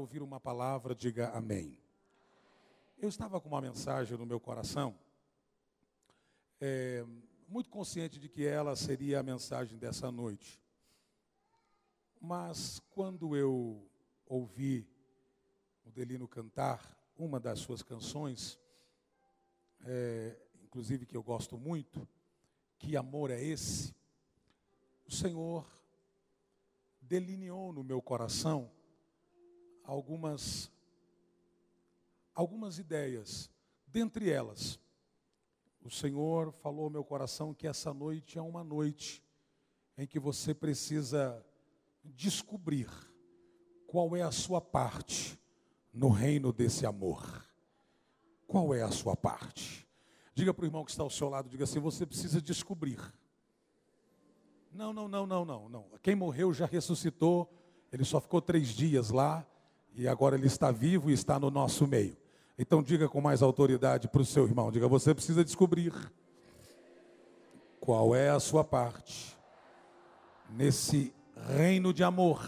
ouvir uma palavra, diga amém. Eu estava com uma mensagem no meu coração, é, muito consciente de que ela seria a mensagem dessa noite. Mas quando eu ouvi o Delino cantar uma das suas canções, é, inclusive que eu gosto muito, Que Amor é Esse? O Senhor delineou no meu coração algumas algumas ideias. Dentre elas, o Senhor falou ao meu coração que essa noite é uma noite em que você precisa descobrir qual é a sua parte no reino desse amor. Qual é a sua parte? Diga para o irmão que está ao seu lado, diga assim: você precisa descobrir. Não, não, não, não, não, não. Quem morreu já ressuscitou, ele só ficou três dias lá e agora ele está vivo e está no nosso meio. Então diga com mais autoridade para o seu irmão: diga, você precisa descobrir qual é a sua parte nesse reino de amor.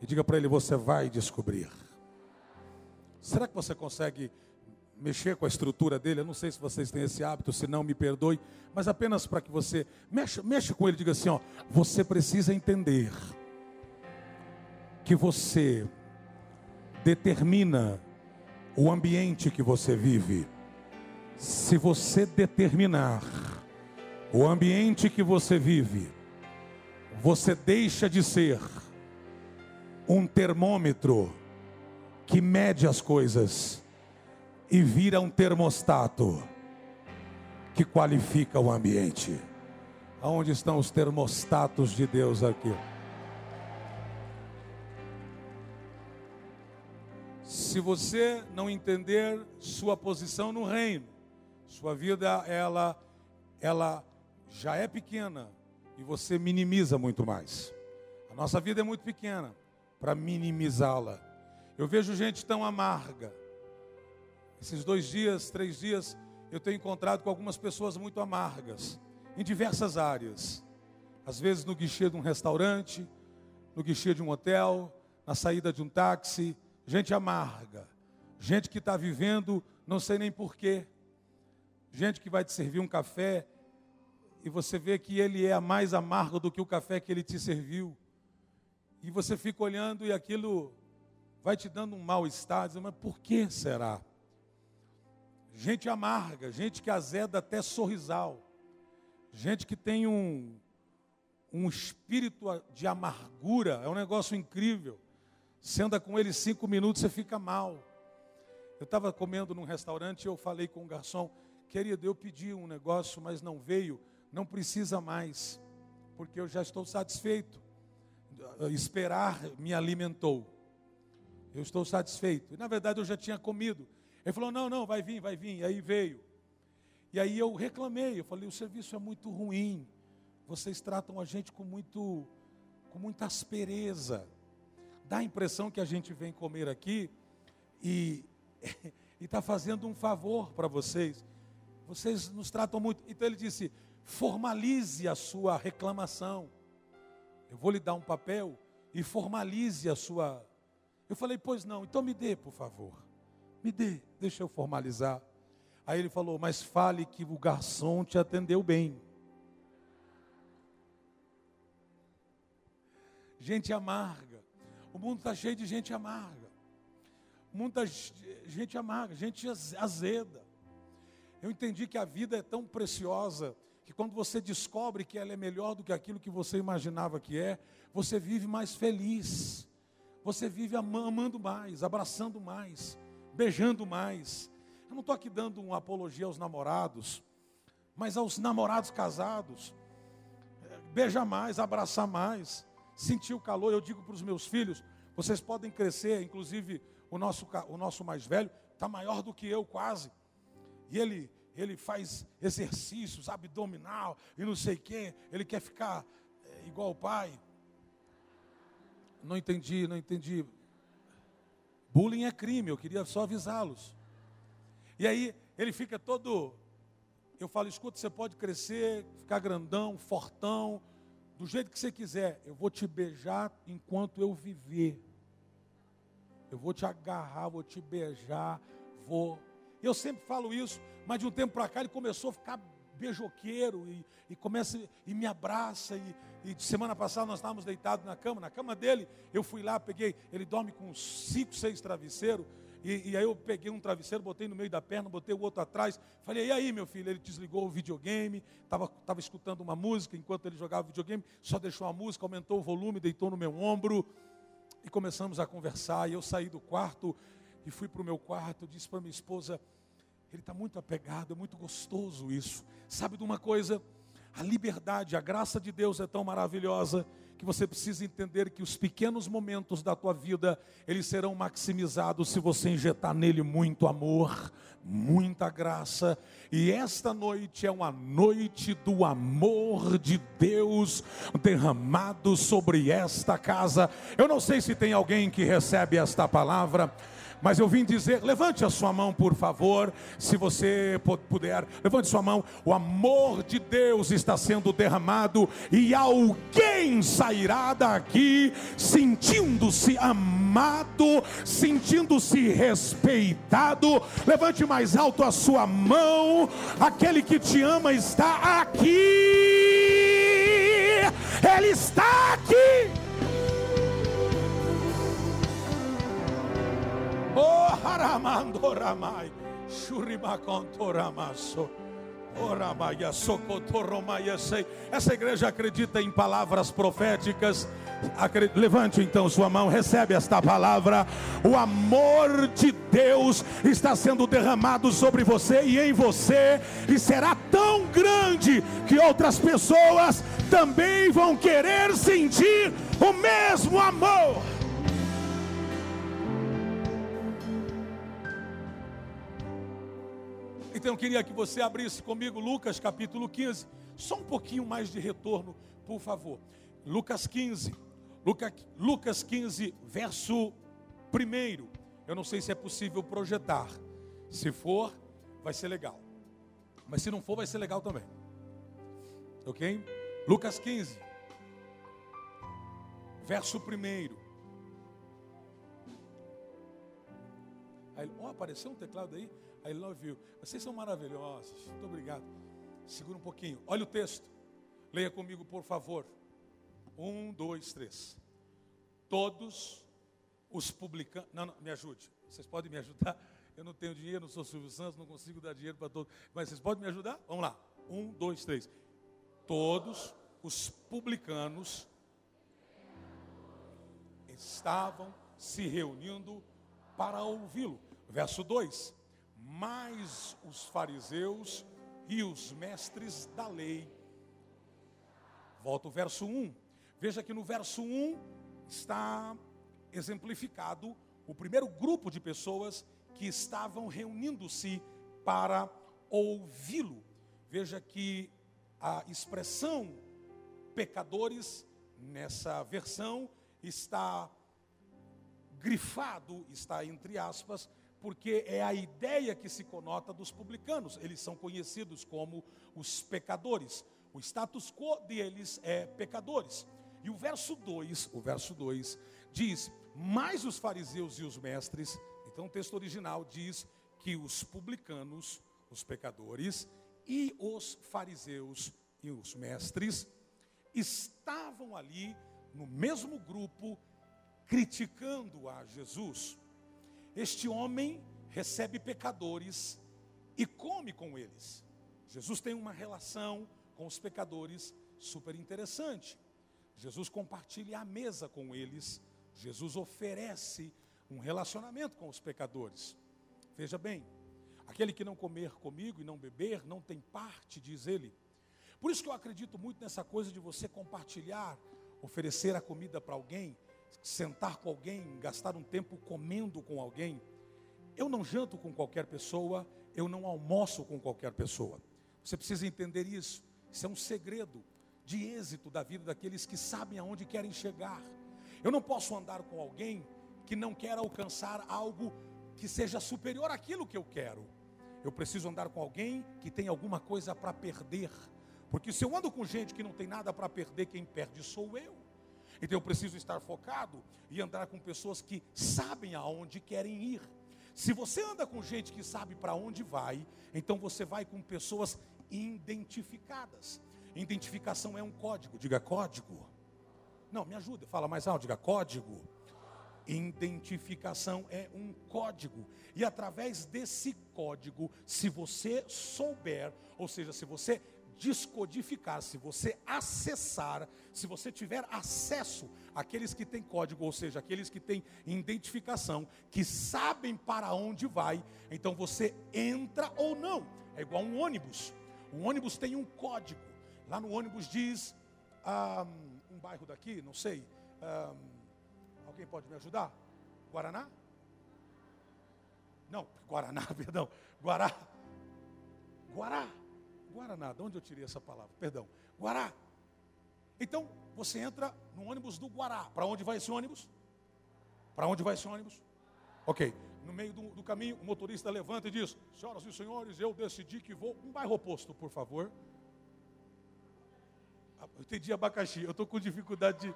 E diga para ele: você vai descobrir. Será que você consegue mexer com a estrutura dele? Eu não sei se vocês têm esse hábito, se não, me perdoe, mas apenas para que você mexa, mexa com ele, diga assim: ó, você precisa entender que você determina o ambiente que você vive. Se você determinar o ambiente que você vive, você deixa de ser um termômetro que mede as coisas e vira um termostato que qualifica o ambiente. Aonde estão os termostatos de Deus aqui? Se você não entender sua posição no reino, sua vida ela ela já é pequena e você minimiza muito mais. A nossa vida é muito pequena para minimizá-la. Eu vejo gente tão amarga. Esses dois dias, três dias, eu tenho encontrado com algumas pessoas muito amargas, em diversas áreas. Às vezes no guichê de um restaurante, no guichê de um hotel, na saída de um táxi, gente amarga, gente que está vivendo não sei nem porquê, gente que vai te servir um café e você vê que ele é mais amargo do que o café que ele te serviu, e você fica olhando e aquilo vai te dando um mal-estar, mas por que será? Gente amarga, gente que azeda até sorrisal, gente que tem um, um espírito de amargura, é um negócio incrível. Você anda com ele cinco minutos, você fica mal. Eu estava comendo num restaurante e eu falei com o garçom, querido, eu pedi um negócio, mas não veio, não precisa mais, porque eu já estou satisfeito. Esperar me alimentou. Eu estou satisfeito. E na verdade eu já tinha comido. Ele falou: não, não, vai vir, vai vir. E aí veio. E aí eu reclamei, eu falei, o serviço é muito ruim. Vocês tratam a gente com muito, com muita aspereza dá a impressão que a gente vem comer aqui e está fazendo um favor para vocês. Vocês nos tratam muito. Então ele disse: formalize a sua reclamação. Eu vou lhe dar um papel e formalize a sua. Eu falei: pois não, então me dê, por favor. Me dê, deixa eu formalizar. Aí ele falou: mas fale que o garçom te atendeu bem. Gente amarga o mundo está cheio de gente amarga. Mundo está gente amarga, gente azeda. Eu entendi que a vida é tão preciosa que quando você descobre que ela é melhor do que aquilo que você imaginava que é, você vive mais feliz. Você vive amando mais, abraçando mais, beijando mais. Eu não estou aqui dando uma apologia aos namorados, mas aos namorados casados. Beija mais, abraçar mais sentir o calor. Eu digo para os meus filhos: vocês podem crescer, inclusive o nosso, o nosso mais velho está maior do que eu quase. E ele, ele faz exercícios abdominal e não sei quê. Ele quer ficar é, igual o pai. Não entendi, não entendi. Bullying é crime, eu queria só avisá-los. E aí ele fica todo. Eu falo, escuta, você pode crescer, ficar grandão, fortão, do jeito que você quiser, eu vou te beijar enquanto eu viver. Eu vou te agarrar, vou te beijar, vou. Eu sempre falo isso, mas de um tempo para cá ele começou a ficar beijoqueiro e, e começa e me abraça. E, e semana passada nós estávamos deitados na cama, na cama dele, eu fui lá, peguei, ele dorme com cinco, seis travesseiros. E, e, aí eu peguei um travesseiro, botei no meio da perna, botei o outro atrás. Falei, e aí, meu filho? Ele desligou o videogame, estava tava escutando uma música enquanto ele jogava videogame, só deixou a música, aumentou o volume, deitou no meu ombro. E começamos a conversar. E eu saí do quarto e fui para o meu quarto, disse para minha esposa, ele está muito apegado, é muito gostoso isso. Sabe de uma coisa? A liberdade, a graça de Deus é tão maravilhosa que você precisa entender que os pequenos momentos da tua vida, eles serão maximizados se você injetar nele muito amor, muita graça. E esta noite é uma noite do amor de Deus derramado sobre esta casa. Eu não sei se tem alguém que recebe esta palavra. Mas eu vim dizer, levante a sua mão, por favor, se você puder, levante sua mão. O amor de Deus está sendo derramado e alguém sairá daqui sentindo-se amado, sentindo-se respeitado. Levante mais alto a sua mão. Aquele que te ama está aqui. Ele está aqui. Oh, haramando ramai. Shurimacontoramaso. Essa igreja acredita em palavras proféticas. Levante então sua mão, recebe esta palavra. O amor de Deus está sendo derramado sobre você e em você, e será tão grande que outras pessoas também vão querer sentir o mesmo amor. Então eu queria que você abrisse comigo Lucas capítulo 15. Só um pouquinho mais de retorno, por favor. Lucas 15. Lucas, Lucas 15, verso 1. Eu não sei se é possível projetar. Se for, vai ser legal. Mas se não for, vai ser legal também. Ok? Lucas 15, verso 1. Aí, apareceu um teclado aí. I love you. Vocês são maravilhosos. Muito obrigado. Segura um pouquinho. Olha o texto. Leia comigo, por favor. Um, dois, três. Todos os publicanos. Não, não, me ajude. Vocês podem me ajudar? Eu não tenho dinheiro, não sou Silvio Santos, não consigo dar dinheiro para todos. Mas vocês podem me ajudar? Vamos lá. Um, dois, três. Todos os publicanos estavam se reunindo para ouvi-lo. Verso 2: mas os fariseus e os mestres da lei. Volta o verso 1. Veja que no verso 1 está exemplificado o primeiro grupo de pessoas que estavam reunindo-se para ouvi-lo. Veja que a expressão pecadores nessa versão está grifado, está entre aspas, porque é a ideia que se conota dos publicanos. Eles são conhecidos como os pecadores. O status quo deles é pecadores. E o verso 2, o verso 2 diz: "Mas os fariseus e os mestres", então o texto original diz que os publicanos, os pecadores e os fariseus e os mestres estavam ali no mesmo grupo criticando a Jesus. Este homem recebe pecadores e come com eles. Jesus tem uma relação com os pecadores super interessante. Jesus compartilha a mesa com eles. Jesus oferece um relacionamento com os pecadores. Veja bem, aquele que não comer comigo e não beber não tem parte, diz ele. Por isso que eu acredito muito nessa coisa de você compartilhar, oferecer a comida para alguém sentar com alguém, gastar um tempo comendo com alguém. Eu não janto com qualquer pessoa, eu não almoço com qualquer pessoa. Você precisa entender isso. Isso é um segredo de êxito da vida daqueles que sabem aonde querem chegar. Eu não posso andar com alguém que não quer alcançar algo que seja superior àquilo que eu quero. Eu preciso andar com alguém que tem alguma coisa para perder. Porque se eu ando com gente que não tem nada para perder, quem perde sou eu. Então eu preciso estar focado e andar com pessoas que sabem aonde querem ir. Se você anda com gente que sabe para onde vai, então você vai com pessoas identificadas. Identificação é um código, diga código. Não, me ajuda, fala mais alto, diga código. Identificação é um código, e através desse código, se você souber, ou seja, se você descodificar, se você acessar, se você tiver acesso àqueles que têm código, ou seja, aqueles que têm identificação, que sabem para onde vai, então você entra ou não. É igual um ônibus. O ônibus tem um código. Lá no ônibus diz um, um bairro daqui, não sei. Um, alguém pode me ajudar? Guaraná? Não, Guaraná, perdão. Guará. Guará. Guaraná, de onde eu tirei essa palavra? Perdão. Guará. Então, você entra no ônibus do Guará. Para onde vai esse ônibus? Para onde vai esse ônibus? Ok. No meio do, do, caminho, o motorista levanta e diz: Senhoras e senhores, eu decidi que vou. Um bairro oposto, por favor. Ah, eu entendi abacaxi, eu estou com dificuldade de.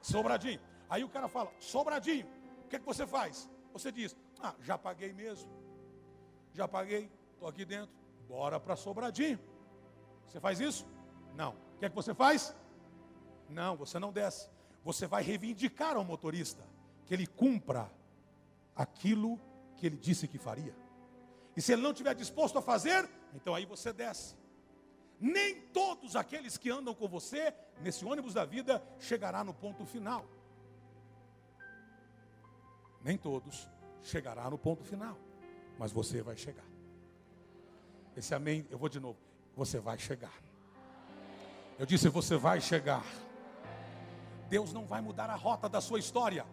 Sobradinho. Aí o cara fala: Sobradinho, o que, é que você faz? Você diz: Ah, já paguei mesmo. Já paguei, estou aqui dentro. Bora para Sobradinho. Você faz isso? Não. O que é que você faz? Não, você não desce. Você vai reivindicar ao motorista que ele cumpra aquilo que ele disse que faria. E se ele não estiver disposto a fazer, então aí você desce. Nem todos aqueles que andam com você nesse ônibus da vida chegará no ponto final. Nem todos chegará no ponto final, mas você vai chegar. Esse amém, eu vou de novo. Você vai chegar. Eu disse, você vai chegar. Deus não vai mudar a rota da sua história.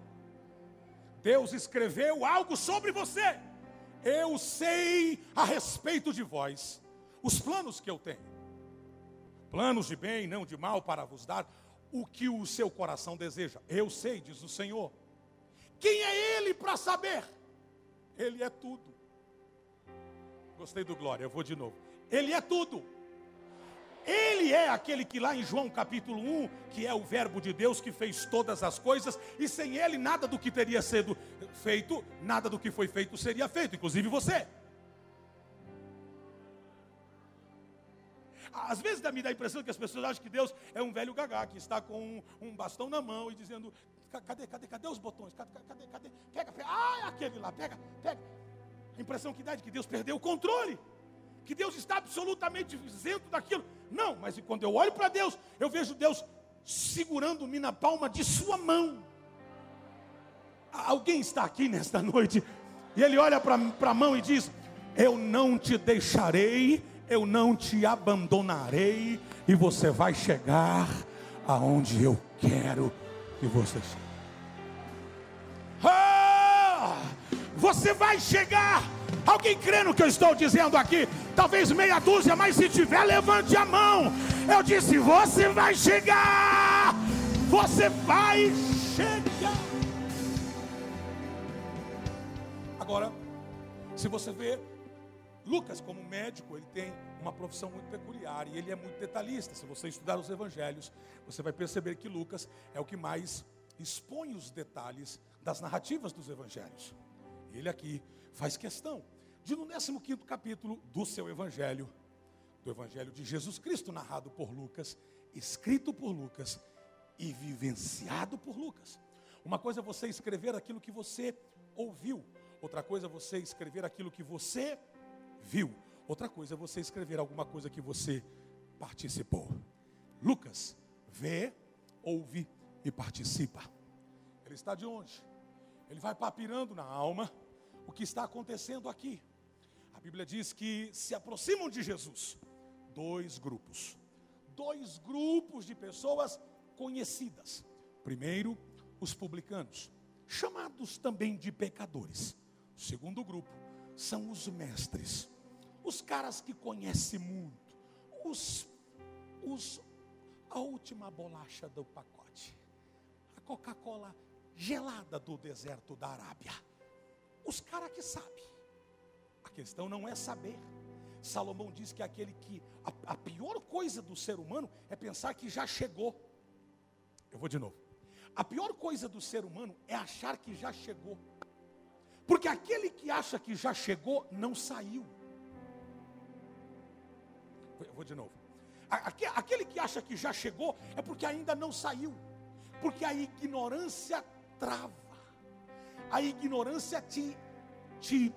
Deus escreveu algo sobre você. Eu sei a respeito de vós os planos que eu tenho. Planos de bem, não de mal, para vos dar o que o seu coração deseja. Eu sei, diz o Senhor. Quem é Ele para saber? Ele é tudo. Gostei do glória, eu vou de novo. Ele é tudo. Ele é aquele que lá em João capítulo 1, que é o verbo de Deus que fez todas as coisas, e sem ele nada do que teria sido feito, nada do que foi feito seria feito, inclusive você. Às vezes me dá a impressão que as pessoas acham que Deus é um velho gagá que está com um, bastão na mão e dizendo: cadê, cadê, cadê os botões? Cadê, cadê, cadê? Pega, pega, ah, aquele lá, pega, pega. A impressão que dá é de que Deus perdeu o controle, que Deus está absolutamente isento daquilo. Não, mas quando eu olho para Deus, eu vejo Deus segurando-me na palma de Sua mão. Alguém está aqui nesta noite e ele olha para a mão e diz: Eu não te deixarei, eu não te abandonarei, e você vai chegar aonde eu quero que você chegue. Você vai chegar Alguém crê no que eu estou dizendo aqui? Talvez meia dúzia, mas se tiver, levante a mão. Eu disse: Você vai chegar. Você vai chegar. Agora, se você vê Lucas como médico, ele tem uma profissão muito peculiar e ele é muito detalhista. Se você estudar os evangelhos, você vai perceber que Lucas é o que mais expõe os detalhes das narrativas dos evangelhos. Ele aqui faz questão de no 15 capítulo do seu evangelho, do evangelho de Jesus Cristo, narrado por Lucas, escrito por Lucas e vivenciado por Lucas. Uma coisa é você escrever aquilo que você ouviu, outra coisa é você escrever aquilo que você viu, outra coisa é você escrever alguma coisa que você participou. Lucas vê, ouve e participa. Ele está de onde? Ele vai papirando na alma o que está acontecendo aqui. A Bíblia diz que se aproximam de Jesus dois grupos. Dois grupos de pessoas conhecidas. Primeiro, os publicanos, chamados também de pecadores. O segundo grupo são os mestres, os caras que conhecem muito, os, os a última bolacha do pacote, a Coca-Cola gelada do deserto da Arábia. Os caras que sabem. A questão não é saber. Salomão diz que aquele que a, a pior coisa do ser humano é pensar que já chegou. Eu vou de novo. A pior coisa do ser humano é achar que já chegou. Porque aquele que acha que já chegou não saiu. Eu vou de novo. Aquele que acha que já chegou é porque ainda não saiu. Porque a ignorância trava. A ignorância te, te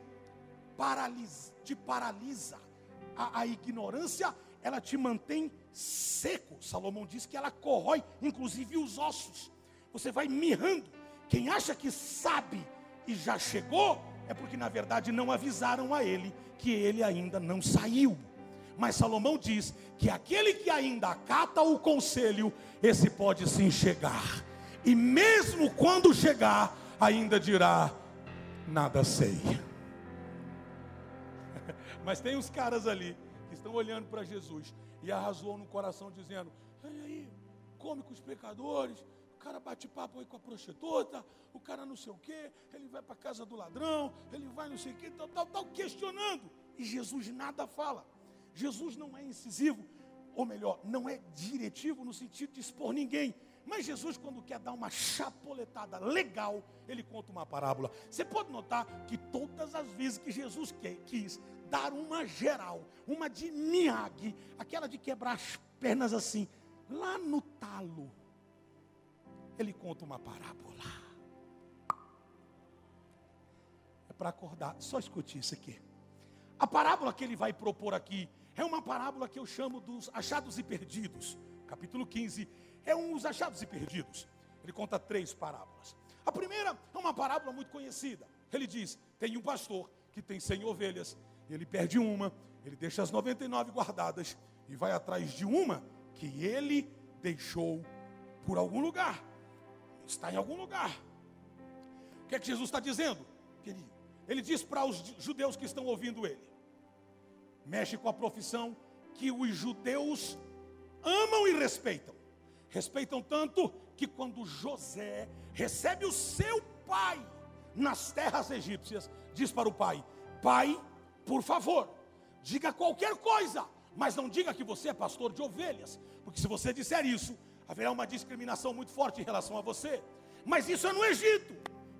paralisa. Te paralisa. A, a ignorância, ela te mantém seco. Salomão diz que ela corrói, inclusive os ossos. Você vai mirrando. Quem acha que sabe e já chegou, é porque na verdade não avisaram a ele que ele ainda não saiu. Mas Salomão diz que aquele que ainda acata o conselho, esse pode sim chegar. E mesmo quando chegar, ainda dirá: nada sei. Mas tem uns caras ali que estão olhando para Jesus e arrasou no coração, dizendo: Olha aí, come com os pecadores, o cara bate papo aí com a prostituta, o cara não sei o quê, ele vai para a casa do ladrão, ele vai não sei o quê, tal, tal, tal, questionando. E Jesus nada fala. Jesus não é incisivo, ou melhor, não é diretivo no sentido de expor ninguém. Mas Jesus, quando quer dar uma chapoletada legal, ele conta uma parábola. Você pode notar que todas as vezes que Jesus quis dar uma geral, uma de Miyagi, aquela de quebrar as pernas assim, lá no talo, ele conta uma parábola. É para acordar, só escute isso aqui. A parábola que ele vai propor aqui é uma parábola que eu chamo dos achados e perdidos. Capítulo 15 é um dos achados e perdidos. Ele conta três parábolas. A primeira é uma parábola muito conhecida. Ele diz: tem um pastor que tem 100 ovelhas, ele perde uma, ele deixa as 99 guardadas e vai atrás de uma que ele deixou por algum lugar. Está em algum lugar. O que é que Jesus está dizendo, querido? Ele diz para os judeus que estão ouvindo ele: mexe com a profissão que os judeus amam e respeitam. Respeitam tanto que quando José recebe o seu pai nas terras egípcias, diz para o pai: Pai, por favor, diga qualquer coisa, mas não diga que você é pastor de ovelhas, porque se você disser isso, haverá uma discriminação muito forte em relação a você. Mas isso é no Egito,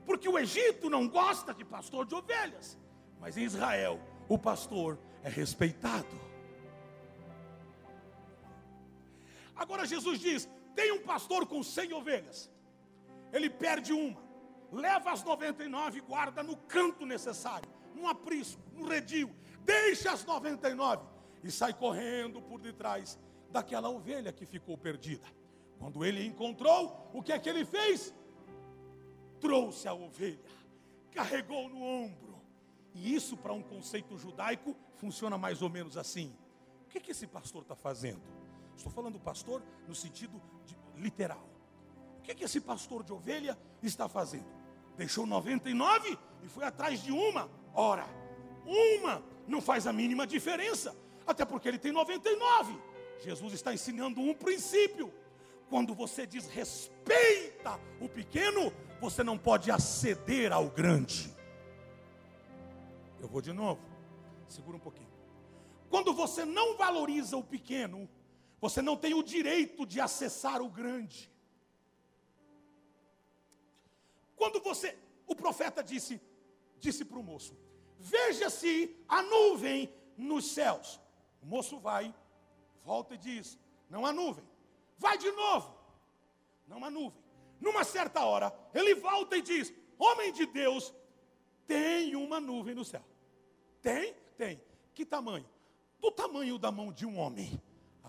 porque o Egito não gosta de pastor de ovelhas, mas em Israel o pastor é respeitado. Agora Jesus diz: tem um pastor com 100 ovelhas, ele perde uma, leva as 99 e guarda no canto necessário, num aprisco, num redil, deixa as 99 e sai correndo por detrás daquela ovelha que ficou perdida. Quando ele encontrou, o que é que ele fez? Trouxe a ovelha, carregou no ombro e isso, para um conceito judaico, funciona mais ou menos assim. O que, que esse pastor está fazendo? Estou falando pastor no sentido de, literal. O que, que esse pastor de ovelha está fazendo? Deixou 99 e foi atrás de uma. Ora, uma não faz a mínima diferença, até porque ele tem 99. Jesus está ensinando um princípio. Quando você desrespeita o pequeno, você não pode aceder ao grande. Eu vou de novo. Segura um pouquinho. Quando você não valoriza o pequeno, você não tem o direito de acessar o grande. Quando você, o profeta disse, disse para o moço: Veja-se a nuvem nos céus. O moço vai, volta e diz: Não há nuvem. Vai de novo. Não há nuvem. Numa certa hora, ele volta e diz: Homem de Deus, tem uma nuvem no céu. Tem? Tem. Que tamanho? Do tamanho da mão de um homem.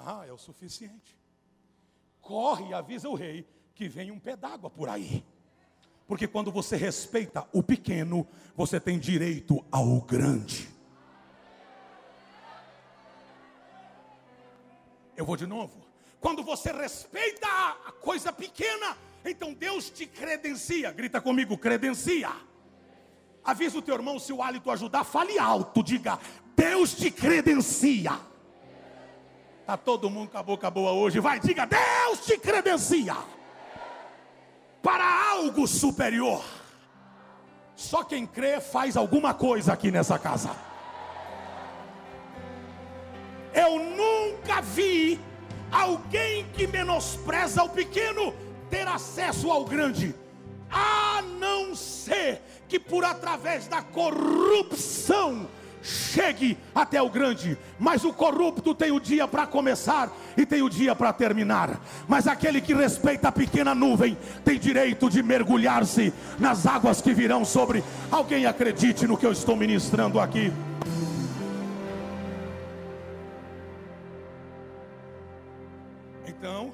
Ah, é o suficiente. Corre e avisa o rei que vem um pé d'água por aí. Porque quando você respeita o pequeno, você tem direito ao grande. Eu vou de novo. Quando você respeita a coisa pequena, então Deus te credencia. Grita comigo, credencia. Avisa o teu irmão, se o hálito ajudar, fale alto, diga: Deus te credencia. Está todo mundo com a boca boa hoje. Vai, diga: Deus te credencia para algo superior. Só quem crê faz alguma coisa aqui nessa casa. Eu nunca vi alguém que menospreza o pequeno ter acesso ao grande, a não ser que por através da corrupção chegue até o grande, mas o corrupto tem o dia para começar e tem o dia para terminar. Mas aquele que respeita a pequena nuvem tem direito de mergulhar-se nas águas que virão sobre. Alguém acredite no que eu estou ministrando aqui. Então,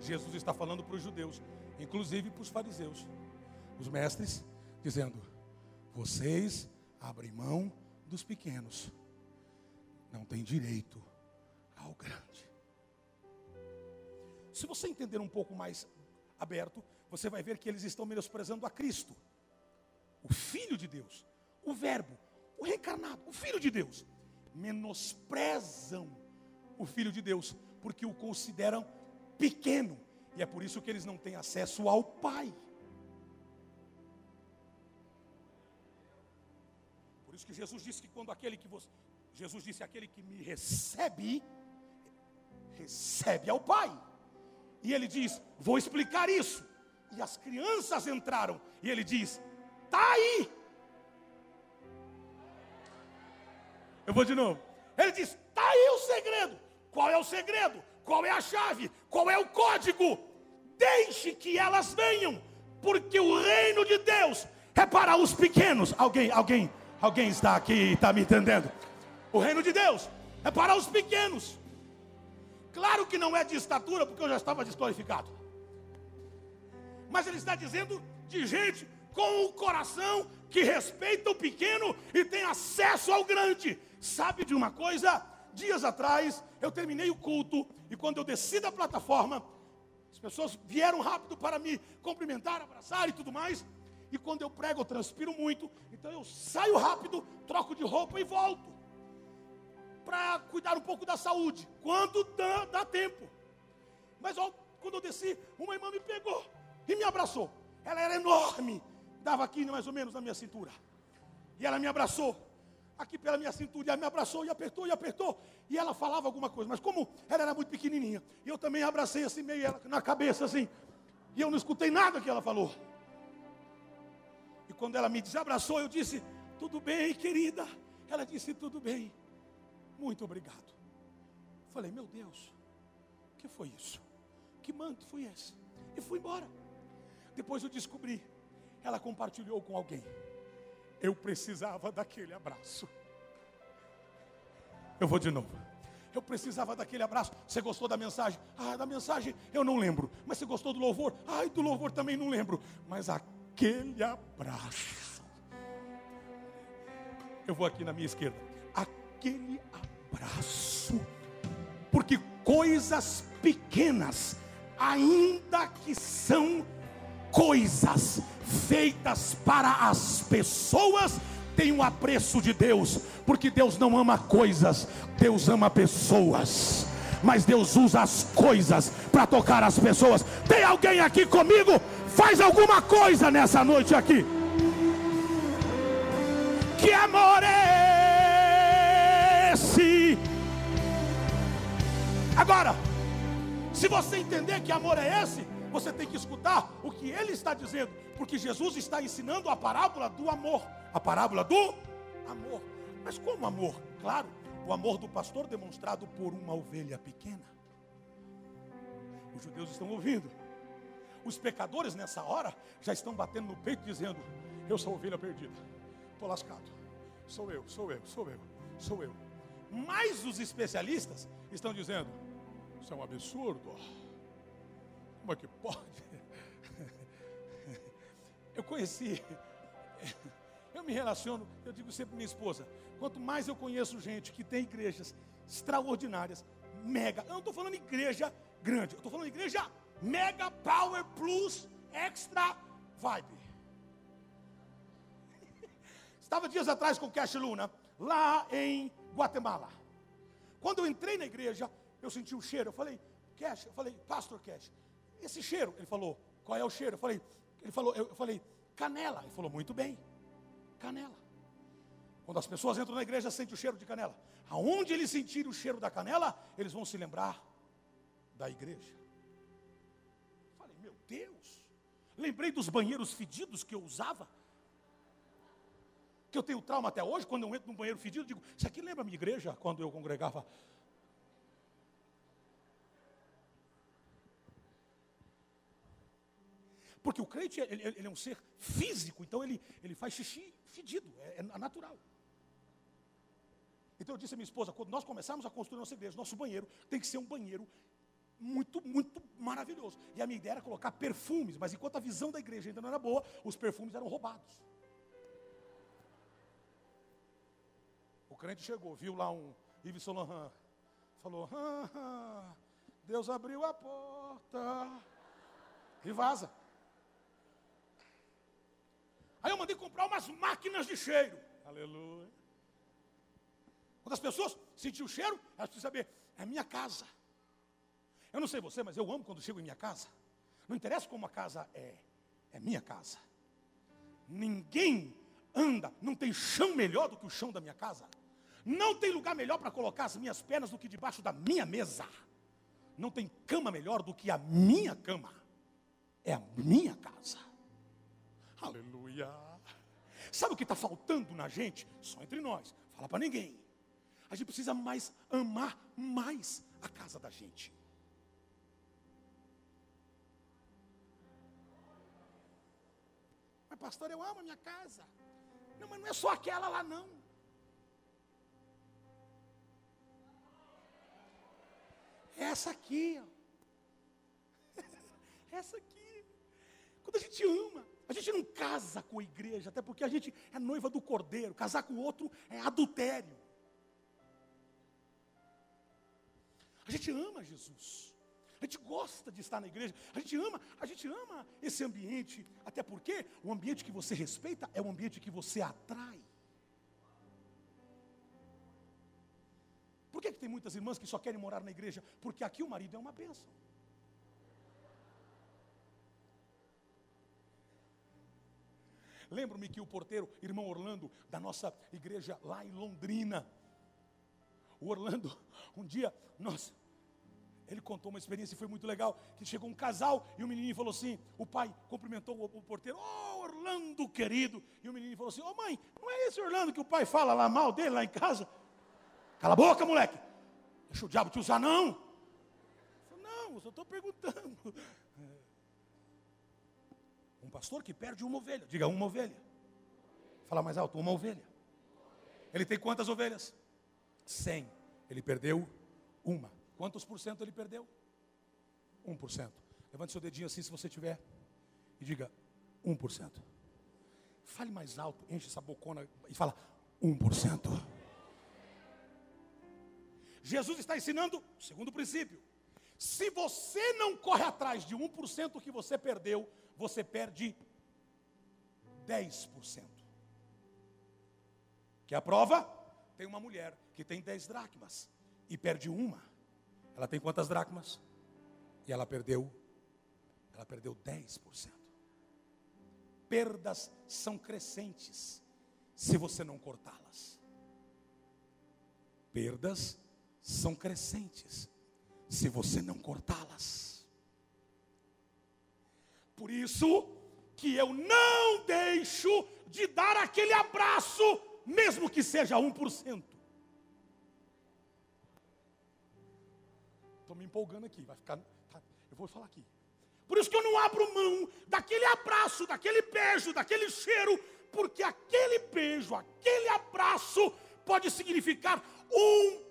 Jesus está falando para os judeus, inclusive para os fariseus, os mestres, dizendo: vocês abrem mão dos pequenos, não tem direito ao grande. Se você entender um pouco mais aberto, você vai ver que eles estão menosprezando a Cristo, o Filho de Deus, o Verbo, o reencarnado, o Filho de Deus. Menosprezam o Filho de Deus, porque o consideram pequeno, e é por isso que eles não têm acesso ao Pai. Por isso que Jesus disse que quando aquele que você. Jesus disse: aquele que me recebe, recebe ao Pai. E ele diz: vou explicar isso. E as crianças entraram. E ele diz: está aí. Eu vou de novo. Ele diz: está aí o segredo. Qual é o segredo? Qual é a chave? Qual é o código? Deixe que elas venham, porque o reino de Deus é para os pequenos. Alguém, alguém, Alguém está aqui está me entendendo? O reino de Deus é para os pequenos. Claro que não é de estatura, porque eu já estava desqualificado. Mas ele está dizendo de gente com o coração que respeita o pequeno e tem acesso ao grande. Sabe de uma coisa? Dias atrás eu terminei o culto e quando eu desci da plataforma, as pessoas vieram rápido para me cumprimentar, abraçar e tudo mais. E quando eu prego, eu transpiro muito. Então eu saio rápido, troco de roupa e volto. Para cuidar um pouco da saúde. Quando dá, dá tempo. Mas ó, quando eu desci, uma irmã me pegou e me abraçou. Ela era enorme. Dava aqui mais ou menos na minha cintura. E ela me abraçou. Aqui pela minha cintura. E ela me abraçou e apertou e apertou. E ela falava alguma coisa. Mas como ela era muito pequenininha. Eu também abracei assim, meio ela na cabeça assim. E eu não escutei nada que ela falou. E quando ela me desabraçou, eu disse: Tudo bem, querida. Ela disse: Tudo bem. Muito obrigado. Falei: Meu Deus, o que foi isso? Que manto foi esse? E fui embora. Depois eu descobri, ela compartilhou com alguém. Eu precisava daquele abraço. Eu vou de novo. Eu precisava daquele abraço. Você gostou da mensagem? Ah, da mensagem eu não lembro. Mas você gostou do louvor? Ai, do louvor também não lembro. Mas a aquele abraço. Eu vou aqui na minha esquerda. Aquele abraço. Porque coisas pequenas, ainda que são coisas feitas para as pessoas, têm o um apreço de Deus, porque Deus não ama coisas, Deus ama pessoas. Mas Deus usa as coisas para tocar as pessoas. Tem alguém aqui comigo? Faz alguma coisa nessa noite aqui. Que amor é esse? Agora, se você entender que amor é esse, você tem que escutar o que ele está dizendo, porque Jesus está ensinando a parábola do amor, a parábola do amor. Mas como amor? Claro, o amor do pastor demonstrado por uma ovelha pequena. Os judeus estão ouvindo. Os pecadores nessa hora já estão batendo no peito dizendo: Eu sou ovelha perdida, estou lascado. Sou eu, sou eu, sou eu, sou eu. Mas os especialistas estão dizendo: Isso é um absurdo. Como é que pode? Eu conheci, eu me relaciono, eu digo sempre minha esposa: quanto mais eu conheço gente que tem igrejas extraordinárias, mega, eu não estou falando igreja grande, eu estou falando igreja Mega Power Plus Extra Vibe. Estava dias atrás com o Cash Luna, lá em Guatemala. Quando eu entrei na igreja, eu senti o cheiro. Eu falei, Cash, eu falei, Pastor Cash, esse cheiro. Ele falou, qual é o cheiro? Eu falei, ele falou, eu falei, canela. Ele falou, muito bem, canela. Quando as pessoas entram na igreja, sentem o cheiro de canela. Aonde eles sentirem o cheiro da canela, eles vão se lembrar da igreja. Lembrei dos banheiros fedidos que eu usava. Que eu tenho trauma até hoje, quando eu entro num banheiro fedido, digo, isso aqui lembra a minha igreja, quando eu congregava Porque o crente, ele, ele, é um ser físico, então ele, ele faz xixi fedido, é, é natural. Então eu disse à minha esposa, quando nós começarmos a construir nossa igreja, nosso banheiro tem que ser um banheiro muito, muito maravilhoso. E a minha ideia era colocar perfumes, mas enquanto a visão da igreja ainda não era boa, os perfumes eram roubados. O crente chegou, viu lá um Yves Saint Laurent, falou: ah, Deus abriu a porta e vaza. Aí eu mandei comprar umas máquinas de cheiro. Aleluia. Quando as pessoas sentiram o cheiro, elas precisam saber, é minha casa. Eu não sei você, mas eu amo quando chego em minha casa. Não interessa como a casa é, é minha casa. Ninguém anda, não tem chão melhor do que o chão da minha casa. Não tem lugar melhor para colocar as minhas pernas do que debaixo da minha mesa. Não tem cama melhor do que a minha cama. É a minha casa. Aleluia. Sabe o que está faltando na gente? Só entre nós. Fala para ninguém. A gente precisa mais amar mais a casa da gente. Pastor, eu amo a minha casa. Não, mas não é só aquela lá não. Essa aqui, ó. Essa aqui. Quando a gente ama, a gente não casa com a igreja, até porque a gente é noiva do cordeiro. Casar com o outro é adultério. A gente ama Jesus. A gente gosta de estar na igreja. A gente ama, a gente ama esse ambiente, até porque o ambiente que você respeita é o ambiente que você atrai. Por que, que tem muitas irmãs que só querem morar na igreja? Porque aqui o marido é uma bênção. Lembro-me que o porteiro, irmão Orlando, da nossa igreja lá em Londrina, o Orlando, um dia, nossa, ele contou uma experiência e foi muito legal, que chegou um casal e o menininho falou assim, o pai cumprimentou o, porteiro, oh Orlando querido, e o menininho falou assim, ô oh, mãe, não é esse Orlando que o pai fala lá mal dele lá em casa? Cala a boca moleque, deixa o diabo te usar não. Falei, não, eu só estou perguntando. Um pastor que perde uma ovelha. Diga uma ovelha. Fala mais alto, uma ovelha. Ele tem quantas ovelhas? Cem. Ele perdeu uma. Quantos por cento ele perdeu? Um por cento. Levante seu dedinho assim se você tiver. E diga um por cento. Fale mais alto, enche essa bocona e fala um por cento. Jesus está ensinando o segundo princípio. Se você não corre atrás de 1% que você perdeu, você perde 10%. Que a prova? Tem uma mulher que tem 10 dracmas e perde uma. Ela tem quantas dracmas? E ela perdeu ela perdeu 10%. Perdas são crescentes se você não cortá-las. Perdas são crescentes se você não cortá-las. Por isso que eu não deixo de dar aquele abraço, mesmo que seja 1%. Estou me empolgando aqui, vai ficar. Tá, eu vou falar aqui. Por isso que eu não abro mão daquele abraço, daquele beijo, daquele cheiro, porque aquele beijo, aquele abraço pode significar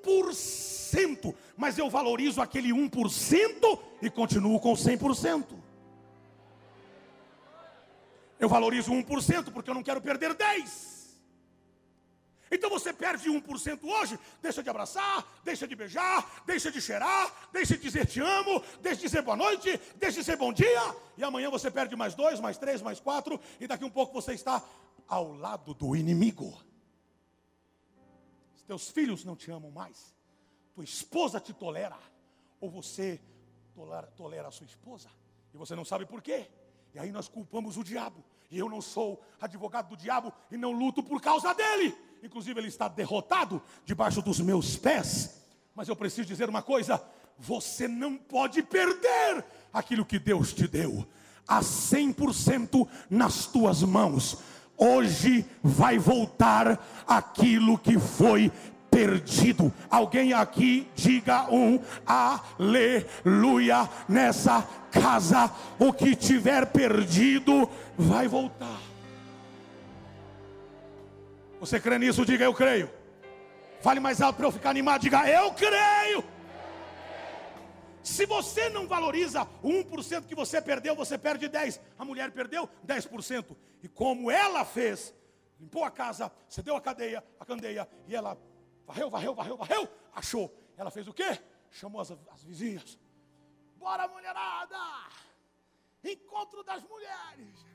1%, mas eu valorizo aquele 1% e continuo com 100%. Eu valorizo 1% porque eu não quero perder 10%. Então você perde 1% hoje, deixa de abraçar, deixa de beijar, deixa de cheirar, deixa de dizer te amo, deixa de dizer boa noite, deixa de dizer bom dia, e amanhã você perde mais dois, mais três, mais quatro, e daqui um pouco você está ao lado do inimigo. Os teus filhos não te amam mais, tua esposa te tolera, ou você tolera, tolera a sua esposa, e você não sabe por quê. E aí nós culpamos o diabo. E eu não sou advogado do diabo e não luto por causa dele. Inclusive, ele está derrotado debaixo dos meus pés. Mas eu preciso dizer uma coisa: você não pode perder aquilo que Deus te deu. a 100% nas tuas mãos. Hoje vai voltar aquilo que foi perdido. Alguém aqui diga um aleluia nessa casa. O que tiver perdido vai voltar. Você crê nisso? Diga eu creio. Fale mais alto para eu ficar animado. Diga eu creio. Se você não valoriza o 1% que você perdeu, você perde 10. A mulher perdeu 10%. E como ela fez, limpou a casa, cedeu a cadeia, a candeia, e ela varreu, varreu, varreu, varreu, achou. Ela fez o quê? Chamou as, as vizinhas. Bora, mulherada! Encontro das mulheres.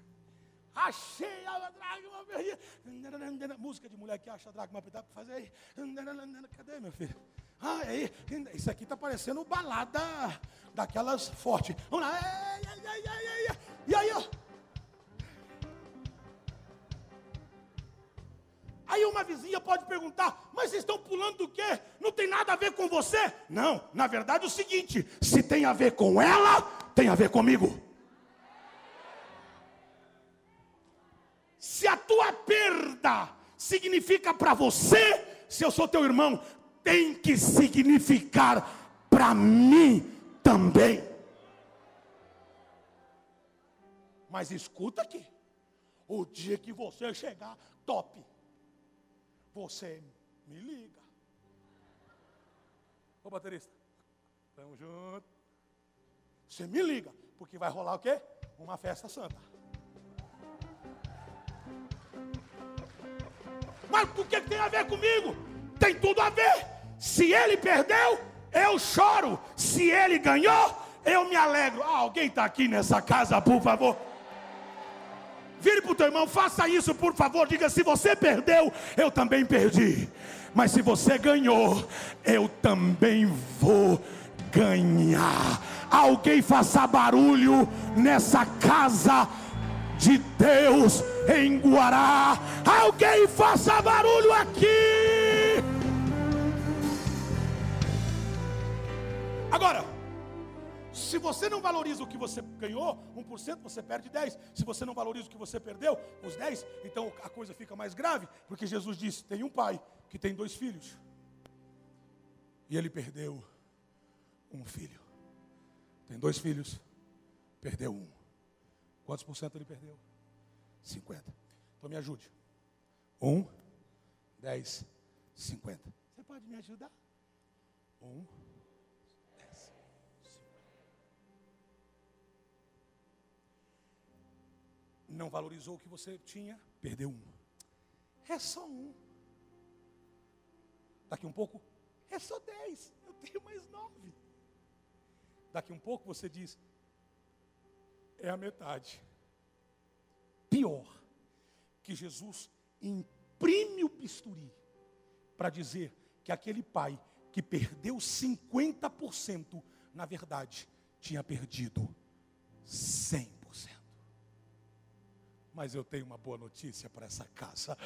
Achei a dragma perdida. Música de mulher que acha a dragma perdida fazer aí. Cadê, meu filho? Ah, aí, isso aqui está parecendo balada daquelas fortes. Vamos lá. E aí, ó. Aí uma vizinha pode perguntar, mas vocês estão pulando do quê? Não tem nada a ver com você? Não, na verdade é o seguinte: se tem a ver com ela, tem a ver comigo. Se a tua perda significa para você, se eu sou teu irmão, tem que significar para mim também. Mas escuta aqui. O dia que você chegar top, você me liga. Ô baterista, tamo junto. Você me liga, porque vai rolar o quê? Uma festa santa. Mas o que tem a ver comigo? Tem tudo a ver. Se ele perdeu, eu choro. Se ele ganhou, eu me alegro. Ah, alguém está aqui nessa casa, por favor? Teu irmão, faça isso, por favor. Diga: se você perdeu, eu também perdi. Mas se você ganhou, eu também vou ganhar. Alguém faça barulho nessa casa de Deus em Guará. Alguém faça barulho aqui. Agora, se você não valoriza o que você ganhou, 1%, você perde 10. Se você não valoriza o que você perdeu, os 10, então a coisa fica mais grave, porque Jesus disse: tem um pai que tem dois filhos. E ele perdeu um filho. Tem dois filhos, perdeu um. Quantos por cento ele perdeu? 50. Então me ajude. Um, dez, cinquenta. Você pode me ajudar? Um, Não valorizou o que você tinha, perdeu um. É só um. Daqui um pouco, é só dez. Eu tenho mais nove. Daqui um pouco você diz, é a metade. Pior, que Jesus imprime o bisturi para dizer que aquele pai que perdeu 50%, na verdade, tinha perdido 100%. Mas eu tenho uma boa notícia para essa casa.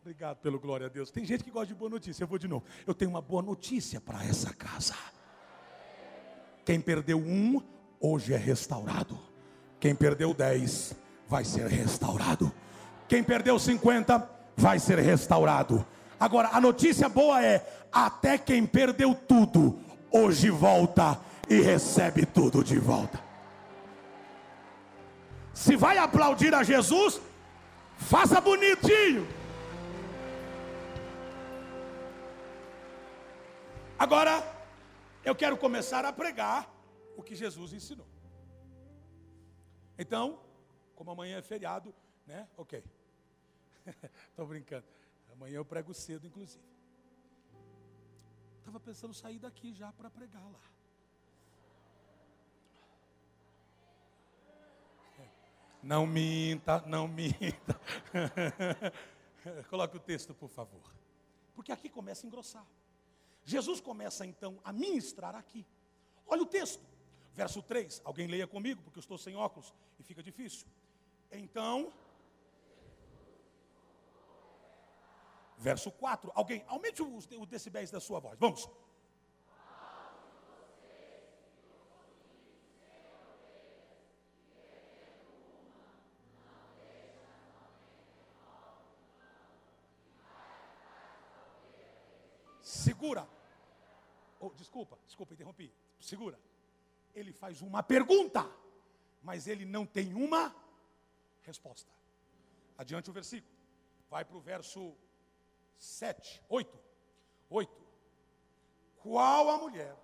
Obrigado pelo glória a Deus. Tem gente que gosta de boa notícia. Eu vou de novo. Eu tenho uma boa notícia para essa casa. Quem perdeu um, hoje é restaurado. Quem perdeu 10 vai ser restaurado. Quem perdeu 50 vai ser restaurado. Agora, a notícia boa é: até quem perdeu tudo, hoje volta e recebe tudo de volta. Se vai aplaudir a Jesus, faça bonitinho. Agora, eu quero começar a pregar o que Jesus ensinou. Então, como amanhã é feriado, né? Ok. Estou brincando. Amanhã eu prego cedo, inclusive. Estava pensando sair daqui já para pregar lá. Não minta, não minta. Coloque o texto, por favor. Porque aqui começa a engrossar. Jesus começa então a ministrar aqui. Olha o texto. Verso 3, alguém leia comigo, porque eu estou sem óculos e fica difícil. Então, verso 4, alguém, aumente os, decibéis da sua voz, vamos. Segura. Oh, desculpa, desculpa, interrompi. Segura. Ele faz uma pergunta, mas ele não tem uma resposta. Adiante o versículo. Vai para o verso 7, 8. 8. Qual a mulher,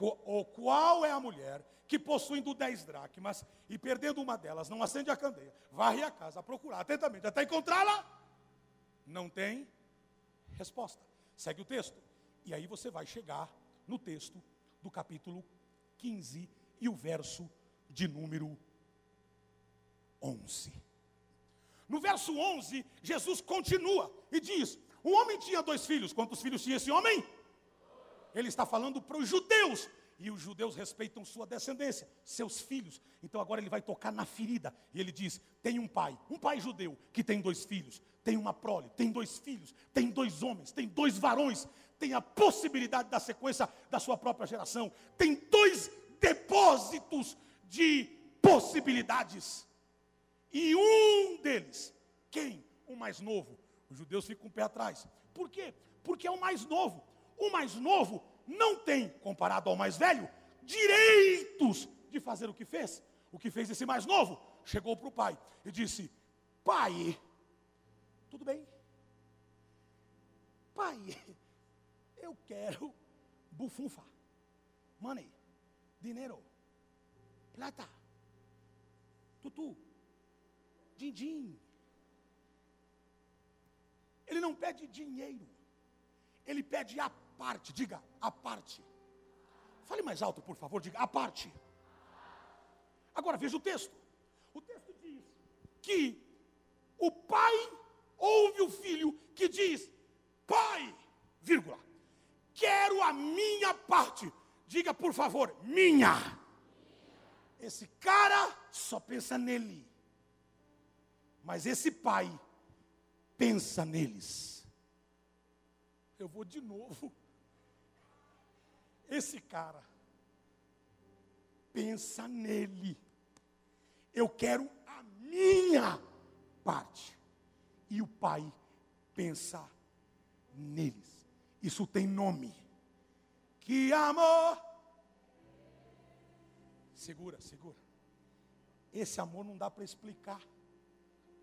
ou qual é a mulher que possuindo dez dracmas e perdendo uma delas, não acende a candeia, varre a casa a procurar atentamente até encontrá-la? Não tem resposta. Segue o texto. E aí você vai chegar no texto do capítulo 15 e o verso de número 11. No verso 11, Jesus continua e diz: Um homem tinha dois filhos. Quantos filhos tinha esse homem? Ele está falando para os judeus. E os judeus respeitam sua descendência, seus filhos. Então agora ele vai tocar na ferida. E ele diz: tem um pai, um pai judeu, que tem dois filhos, tem uma prole, tem dois filhos, tem dois homens, tem dois varões, tem a possibilidade da sequência da sua própria geração, tem dois depósitos de possibilidades. E um deles, quem? O mais novo. Os judeus ficam com o pé atrás. Por quê? Porque é o mais novo. O mais novo não tem, comparado ao mais velho, direitos de fazer o que fez. O que fez esse mais novo? Chegou para o pai e disse: Pai, tudo bem? Pai, eu quero bufunfa, money, dinheiro, plata, tutu, din-din. Ele não pede dinheiro, ele pede a parte, diga a parte. Fale mais alto, por favor, diga a parte. Agora veja o texto. O texto diz que o pai ouve o filho que diz: Pai, vírgula, quero a minha parte. Diga, por favor, minha. Esse cara só pensa nele. Mas esse pai pensa neles. Eu vou de novo. Esse cara pensa nele. Eu quero a minha parte. E o pai pensa neles. Isso tem nome. Que amor. Segura, segura. Esse amor não dá para explicar.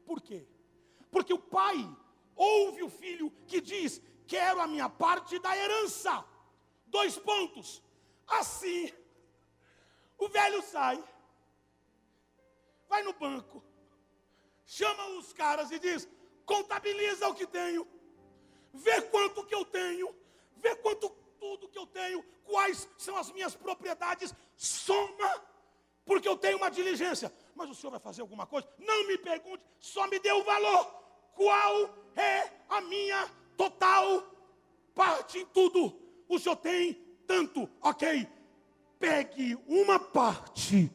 Por quê? Porque o pai ouve o filho que diz: Quero a minha parte da herança. Dois pontos. Assim, o velho sai, vai no banco, chama os caras e diz: contabiliza o que tenho, vê quanto que eu tenho, vê quanto tudo que eu tenho, quais são as minhas propriedades, soma, porque eu tenho uma diligência. Mas o senhor vai fazer alguma coisa? Não me pergunte, só me dê o valor. Qual é a minha total parte em tudo? o senhor tem tanto, ok. Pegue uma parte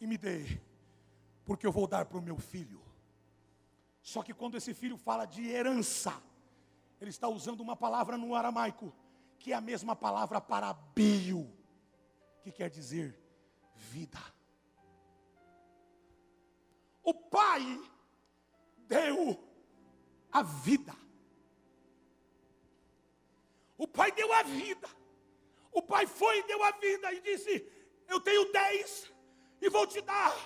e me dê, porque eu vou dar para o meu filho. Só que quando esse filho fala de herança, ele está usando uma palavra no aramaico, que é a mesma palavra para bio, que quer dizer vida. O pai deu a vida. O pai deu a vida. O pai foi e deu a vida e disse: Eu tenho dez e vou te dar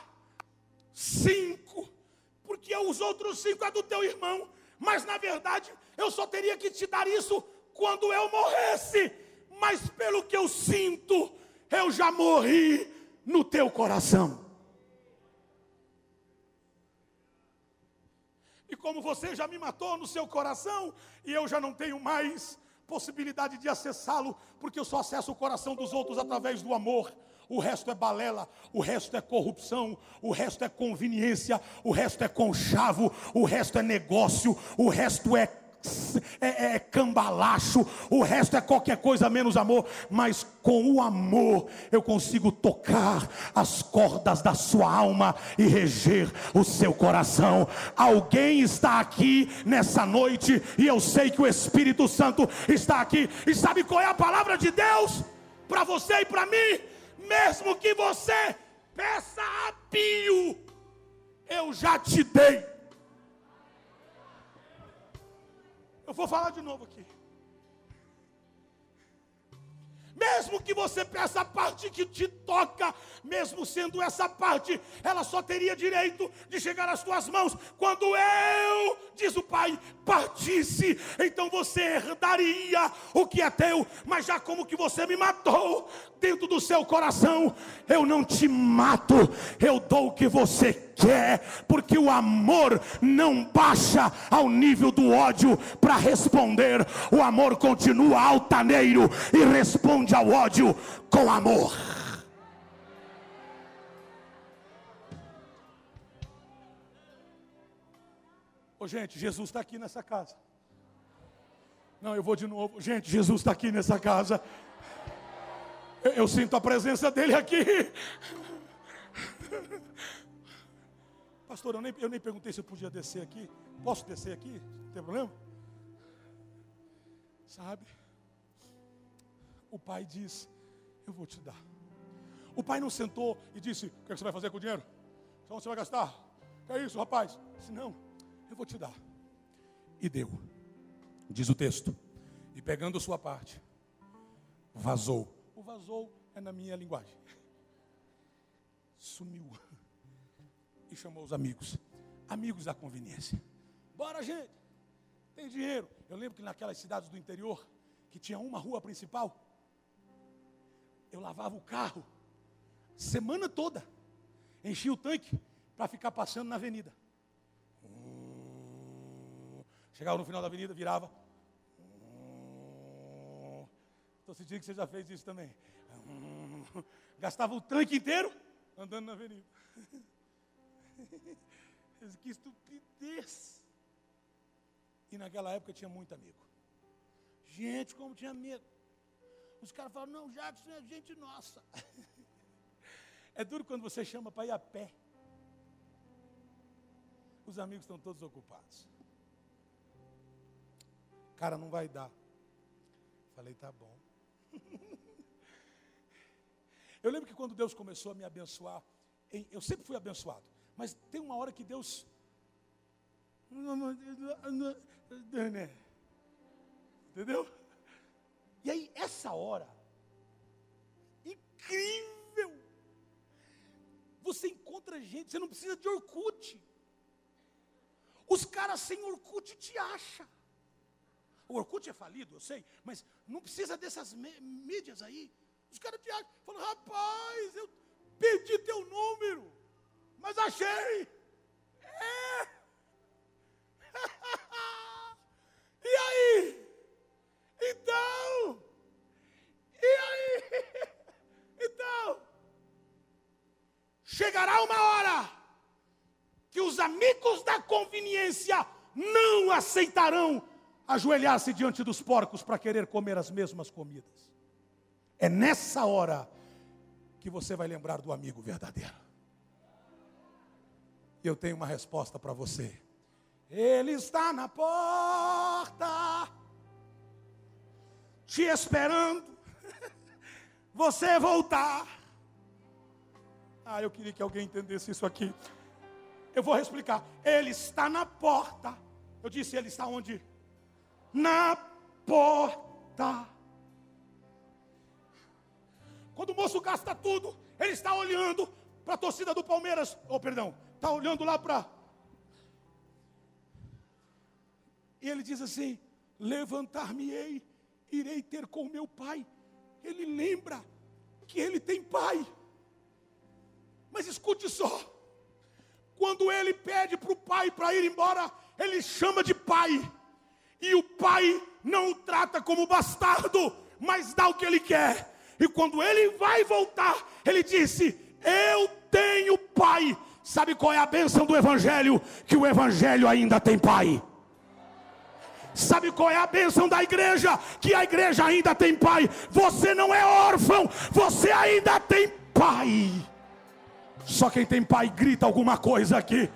cinco, porque os outros cinco é do teu irmão. Mas na verdade eu só teria que te dar isso quando eu morresse. Mas pelo que eu sinto, eu já morri no teu coração. E como você já me matou no seu coração, e eu já não tenho mais possibilidade de acessá-lo, porque eu só acesso o coração dos outros através do amor. O resto é balela, o resto é corrupção, o resto é conveniência, o resto é conchavo, o resto é negócio, o resto é é, é, cambalacho, o resto é qualquer coisa menos amor, mas com o amor eu consigo tocar as cordas da sua alma e reger o seu coração. Alguém está aqui nessa noite e eu sei que o Espírito Santo está aqui, e sabe qual é a palavra de Deus para você e para mim? Mesmo que você peça a pio, eu já te dei. Eu vou falar de novo aqui. mesmo que você peça a parte que te toca, mesmo sendo essa parte, ela só teria direito de chegar às tuas mãos quando eu, diz o Pai, partisse. Então você herdaria o que é teu, mas já como que você me matou dentro do seu coração, eu não te mato, eu dou o que você quer, porque o amor não baixa ao nível do ódio para responder, o amor continua altaneiro e responde ao ódio com amor. Ô, gente, Jesus está aqui nessa casa. Não, eu vou de novo. Gente, Jesus está aqui nessa casa. Eu, sinto a presença dele aqui. Pastor, eu nem, eu nem perguntei se eu podia descer aqui. Posso descer aqui? Não tem problema? Sabe? O pai diz: Eu vou te dar. O pai não sentou e disse: O que, é você vai fazer com o dinheiro? Só você vai gastar? Que é isso, rapaz? Disse: Não, eu vou te dar. E deu. Diz o texto. E pegando sua parte, vazou. O vazou é na minha linguagem. Sumiu e chamou os amigos. Amigos da conveniência. Bora, gente. Tem dinheiro. Eu lembro que naquelas cidades do interior, que tinha uma rua principal, eu lavava o carro semana toda. Enchia o tanque para ficar passando na avenida. Chegava no final da avenida, virava. Estou sentindo que você já fez isso também. Gastava o tanque inteiro andando na avenida. que estupidez. E naquela época tinha muito amigo. Gente, como tinha medo. Os caras falavam, não, Jackson é gente nossa. É duro quando você chama para ir a pé. Os amigos estão todos ocupados. Cara, não vai dar. Falei, tá bom. Eu lembro que quando Deus começou a me abençoar, eu sempre fui abençoado. Mas tem uma hora que Deus. Entendeu? E aí, essa hora, incrível, você encontra gente, você não precisa de Orkut. Os caras sem Orkut te acham. O Orkut é falido, eu sei, mas não precisa dessas mídias aí. Os caras te acham, falam, rapaz, eu perdi teu número mas achei. É. e aí? Então? E aí? então? Chegará uma hora que os amigos da conveniência não aceitarão ajoelhar-se diante dos porcos para querer comer as mesmas comidas. É nessa hora que você vai lembrar do amigo verdadeiro. Eu tenho uma resposta para você. Ele está na porta, te esperando, você voltar. Ah, eu queria que alguém entendesse isso aqui. Eu vou explicar. Ele está na porta. Eu disse, ele está onde? Na porta. Quando o moço gasta tudo, ele está olhando para a torcida do Palmeiras, oh perdão, está olhando lá para. E ele diz assim: Levantar-me-ei, irei ter com meu pai. Ele lembra que ele tem pai. Mas escute só: quando ele pede para o pai para ir embora, ele chama de pai. E o pai não o trata como bastardo, mas dá o que ele quer. E quando ele vai voltar, ele disse: Eu tenho pai Sabe qual é a bênção do Evangelho? Que o Evangelho ainda tem pai. Sabe qual é a bênção da igreja? Que a igreja ainda tem pai. Você não é órfão, você ainda tem pai. Só quem tem pai grita alguma coisa aqui.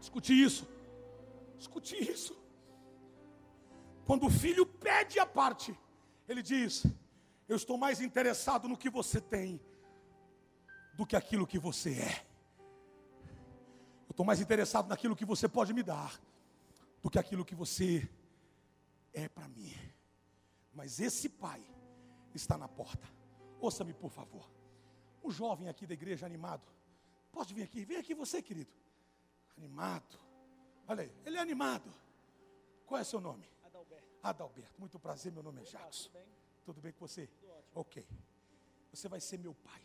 Escute isso. Escute isso. Quando o filho pede a parte, ele diz: Eu estou mais interessado no que você tem do que aquilo que você é. Eu estou mais interessado naquilo que você pode me dar do que aquilo que você é para mim. Mas esse pai está na porta. Ouça-me, por favor. Um jovem aqui da igreja animado. Pode vir aqui? Vem aqui você, querido. Animado. Olha aí, ele é animado. Qual é seu nome? Adalberto. Adalberto. Muito prazer, meu nome é Jackson. Tudo bem? Tudo bem com você? Tudo ótimo. Ok. Você vai ser meu pai.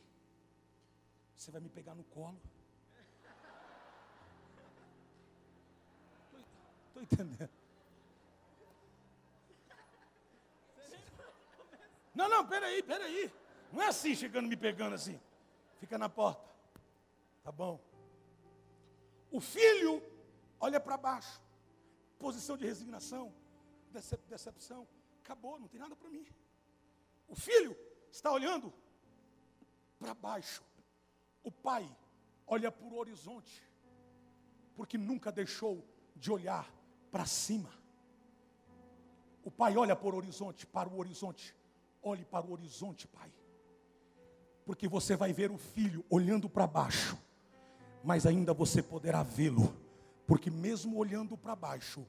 Você vai me pegar no colo. Estou entendendo. Não, não, peraí, peraí. Não é assim, chegando me pegando assim. Fica na porta. Tá bom. O filho olha para baixo. Posição de resignação, decep- decepção. Acabou, não tem nada para mim. O filho está olhando para baixo. O pai olha para o horizonte, porque nunca deixou de olhar para cima. O pai olha para o horizonte, para o horizonte. Olhe para o horizonte, pai. Porque você vai ver o filho olhando para baixo, mas ainda você poderá vê-lo, porque mesmo olhando para baixo,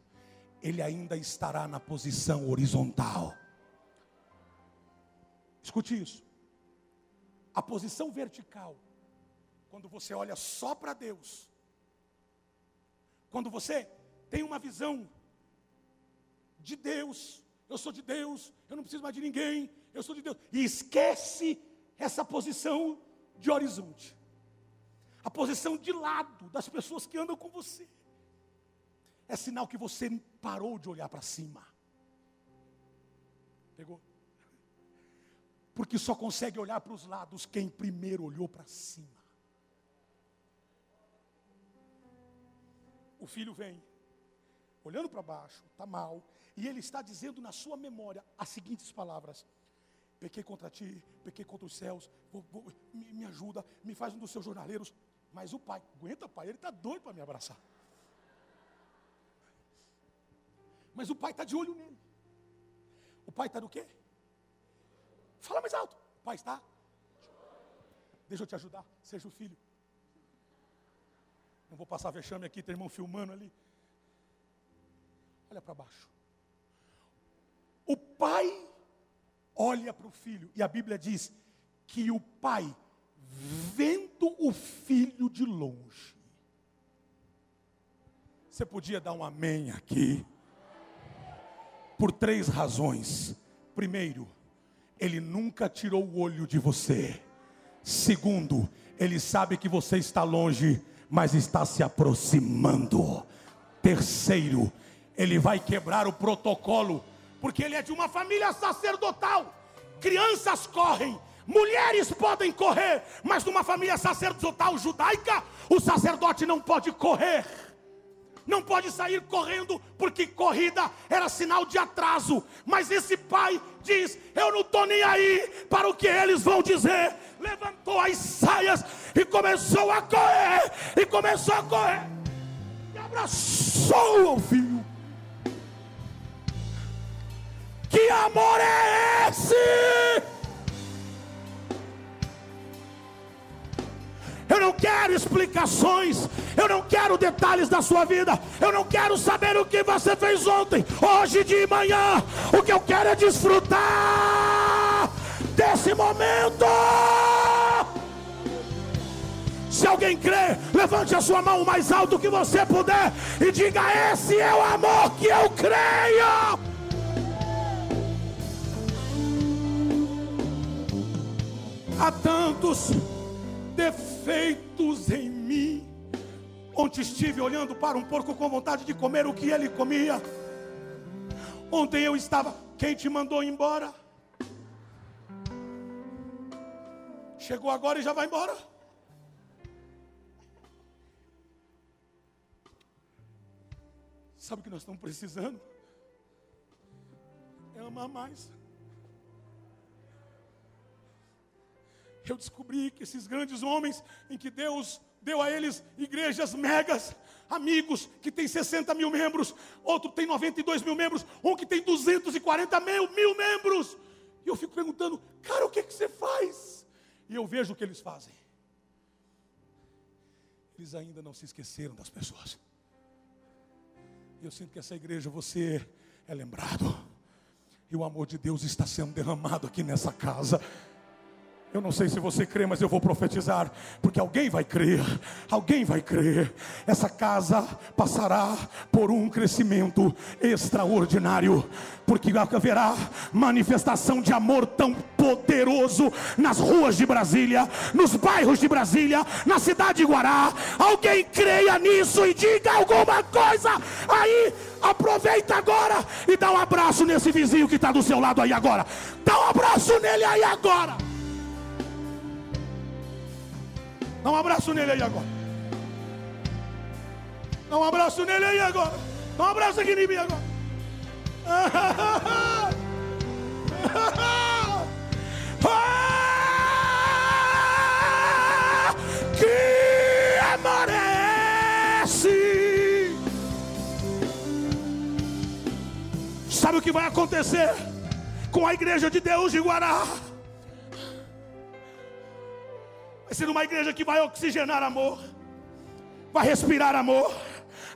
ele ainda estará na posição horizontal. Escute isso. A posição vertical, quando você olha só para Deus, quando você tem uma visão de Deus, eu sou de Deus, eu não preciso mais de ninguém, eu sou de Deus, e esquece essa posição de horizonte, a posição de lado das pessoas que andam com você, é sinal que você parou de olhar para cima. Pegou? Porque só consegue olhar para os lados quem primeiro olhou para cima. O filho vem, olhando para baixo, está mal, e ele está dizendo na sua memória as seguintes palavras: Pequei contra ti, pequei contra os céus, vou- vou- me, me ajuda, me faz um dos seus jornaleiros. Mas o pai, aguenta pai, ele está doido para me abraçar. Mas o pai está de olho nele. O pai está do quê? Fala mais alto. O pai está? Deixa eu te ajudar. Seja o filho. Não vou passar vexame aqui, tem irmão filmando ali. Olha para baixo. O pai olha para o filho. E a Bíblia diz que o pai, vendo o filho de longe. Você podia dar um amém aqui. Por três razões. Primeiro, ele nunca tirou o olho de você. Segundo, ele sabe que você está longe, mas está se aproximando. Terceiro, ele vai quebrar o protocolo, porque ele é de uma família sacerdotal. Crianças correm, mulheres podem correr, mas numa família sacerdotal judaica, o sacerdote não pode correr não pode sair correndo, porque corrida era sinal de atraso. Mas esse pai diz: Eu não estou nem aí para o que eles vão dizer. Levantou as saias e começou a correr, e começou a correr, e abraçou o filho. Que amor é esse? Eu não quero explicações, eu não quero detalhes da sua vida, eu não quero saber o que você fez ontem, hoje de manhã. O que eu quero é desfrutar desse momento. Se alguém crê, levante a sua mão o mais alto que você puder e diga: Esse é o amor que eu creio. Há tantos defeitos em mim. Ontem estive olhando para um porco com vontade de comer o que ele comia. Ontem eu estava. Quem te mandou embora? Chegou agora e já vai embora. Sabe o que nós estamos precisando? É amar mais. Eu descobri que esses grandes homens, em que Deus deu a eles igrejas megas, amigos que tem 60 mil membros, outro tem 92 mil membros, um que tem 240 mil, mil membros. E eu fico perguntando, cara, o que, que você faz? E eu vejo o que eles fazem. Eles ainda não se esqueceram das pessoas. E eu sinto que essa igreja você é lembrado. E o amor de Deus está sendo derramado aqui nessa casa. Eu não sei se você crê, mas eu vou profetizar, porque alguém vai crer, alguém vai crer. Essa casa passará por um crescimento extraordinário, porque haverá manifestação de amor tão poderoso nas ruas de Brasília, nos bairros de Brasília, na cidade de Guará. Alguém creia nisso e diga alguma coisa aí. Aproveita agora e dá um abraço nesse vizinho que está do seu lado aí agora. Dá um abraço nele aí agora. Dá um abraço nele aí agora. Dá um abraço nele aí agora. Dá um abraço aqui em mim agora. que amarece. Sabe o que vai acontecer com a igreja de Deus de Guará? Vai ser uma igreja que vai oxigenar amor, vai respirar amor.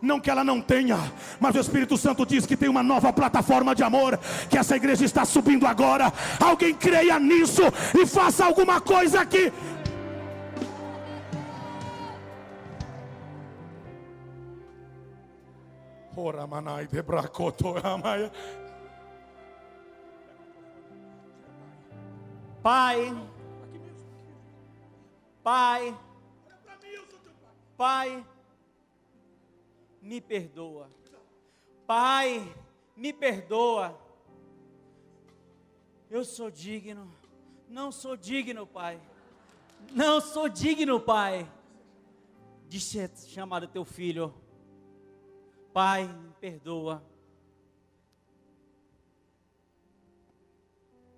Não que ela não tenha, mas o Espírito Santo diz que tem uma nova plataforma de amor, que essa igreja está subindo agora. Alguém creia nisso e faça alguma coisa aqui. Pai, Pai, Pai, me perdoa. Pai, me perdoa. Eu sou digno. Não sou digno, Pai. Não sou digno, Pai, de ser chamado teu filho. Pai, me perdoa.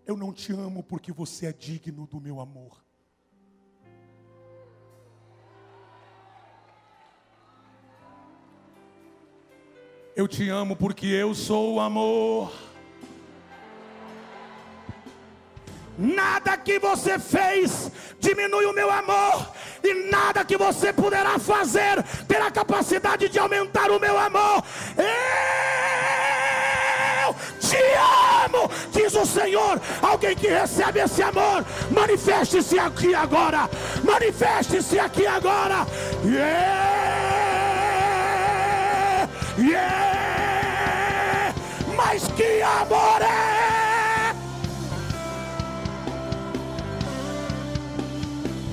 Eu não te amo porque você é digno do meu amor. Eu te amo porque eu sou o amor. Nada que você fez diminui o meu amor, e nada que você poderá fazer terá capacidade de aumentar o meu amor. Eu te amo, diz o Senhor. Alguém que recebe esse amor, manifeste-se aqui agora. Manifeste-se aqui agora. Yeah! Yeah! mas que amor é!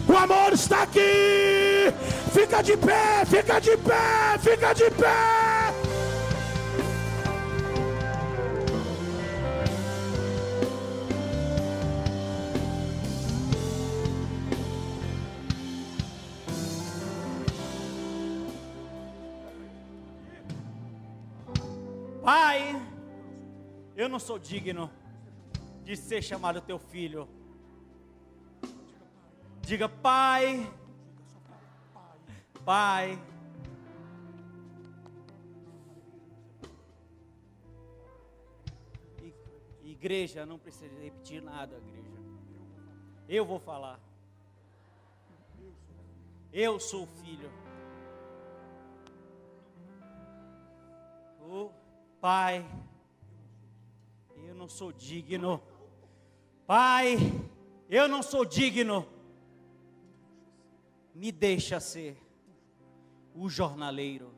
O amor está aqui! Fica de pé, fica de pé, fica de pé! Eu não sou digno de ser chamado teu filho. Diga, Pai. Pai. Igreja, não precisa repetir nada, igreja. Eu vou falar. Eu sou o filho. O Pai não sou digno. Pai, eu não sou digno. Me deixa ser o jornaleiro,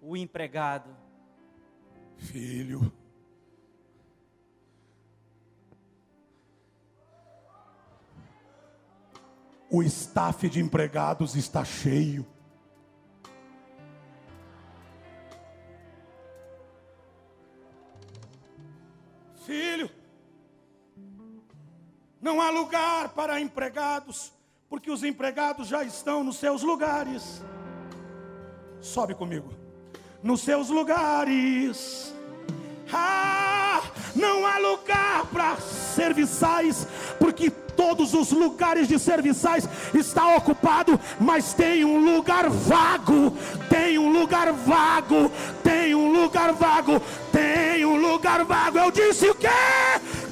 o empregado. Filho, o staff de empregados está cheio. Não há lugar para empregados, porque os empregados já estão nos seus lugares. Sobe comigo. Nos seus lugares. Ah, não há lugar para serviçais, porque todos os lugares de serviçais está ocupado, mas tem um lugar vago, tem um lugar vago, tem um lugar vago, tem um lugar vago. Eu disse o quê?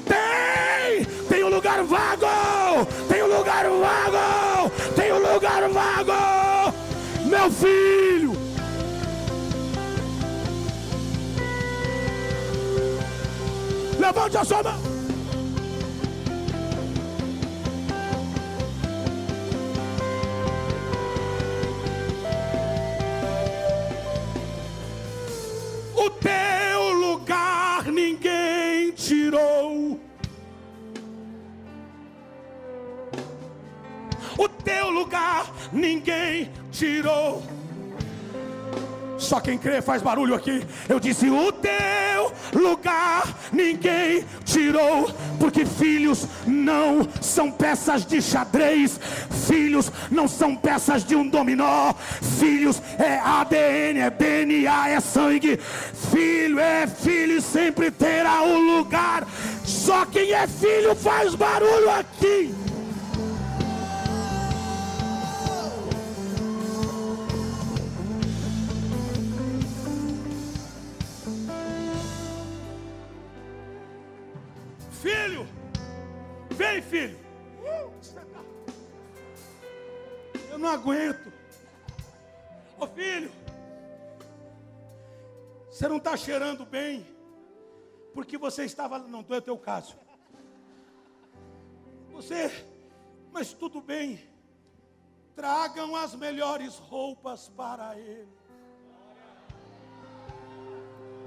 Tem, tem um lugar vago, tem um lugar vago, tem um lugar vago, meu filho. Levante a sua mão. O teu lugar ninguém tirou. O teu lugar ninguém tirou. Só quem crê faz barulho aqui. Eu disse: O teu lugar ninguém tirou, porque filhos não são peças de xadrez, filhos não são peças de um dominó, filhos é ADN, é DNA, é sangue. Filho é filho e sempre terá um lugar. Só quem é filho faz barulho aqui. Não aguento. Ô filho, você não está cheirando bem, porque você estava. Não, não é teu caso. Você, mas tudo bem. Tragam as melhores roupas para ele.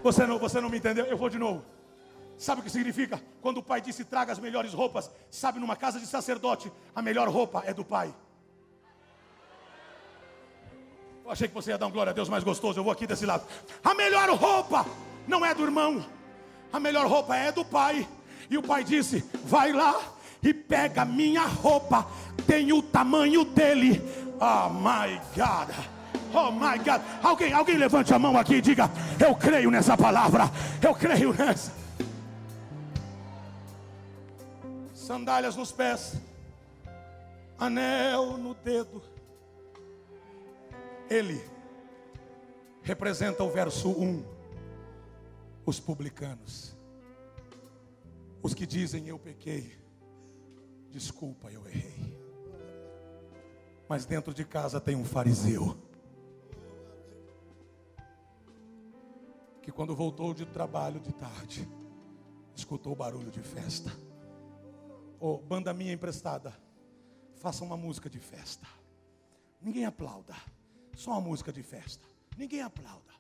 Você não, você não me entendeu? Eu vou de novo. Sabe o que significa? Quando o pai disse traga as melhores roupas, sabe, numa casa de sacerdote, a melhor roupa é do pai. Eu achei que você ia dar um glória a Deus mais gostoso, eu vou aqui desse lado. A melhor roupa não é do irmão, a melhor roupa é do pai. E o pai disse: vai lá e pega minha roupa, tem o tamanho dele. Oh my God. Oh my God. Alguém, alguém levante a mão aqui e diga: Eu creio nessa palavra. Eu creio nessa. sandálias nos pés, anel no dedo. Ele representa o verso 1, os publicanos, os que dizem eu pequei, desculpa, eu errei. Mas dentro de casa tem um fariseu. Que quando voltou de trabalho de tarde, escutou o barulho de festa oh, banda minha emprestada, faça uma música de festa. Ninguém aplauda, só uma música de festa. Ninguém aplauda.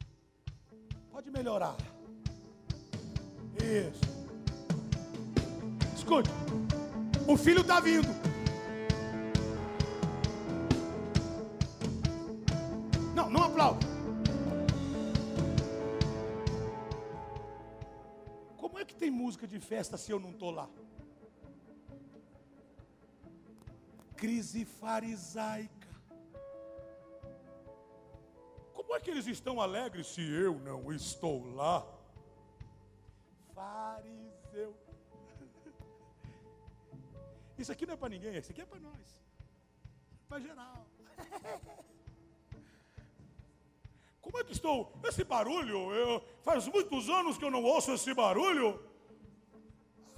Pode melhorar. Isso. Escute, o filho está vindo. Não, não aplauda. Como é que tem música de festa se eu não estou lá? crise farisaica. Como é que eles estão alegres se eu não estou lá? Fariseu. Isso aqui não é para ninguém, isso aqui é para nós. Para geral. Como é que estou? Esse barulho, eu, faz muitos anos que eu não ouço esse barulho.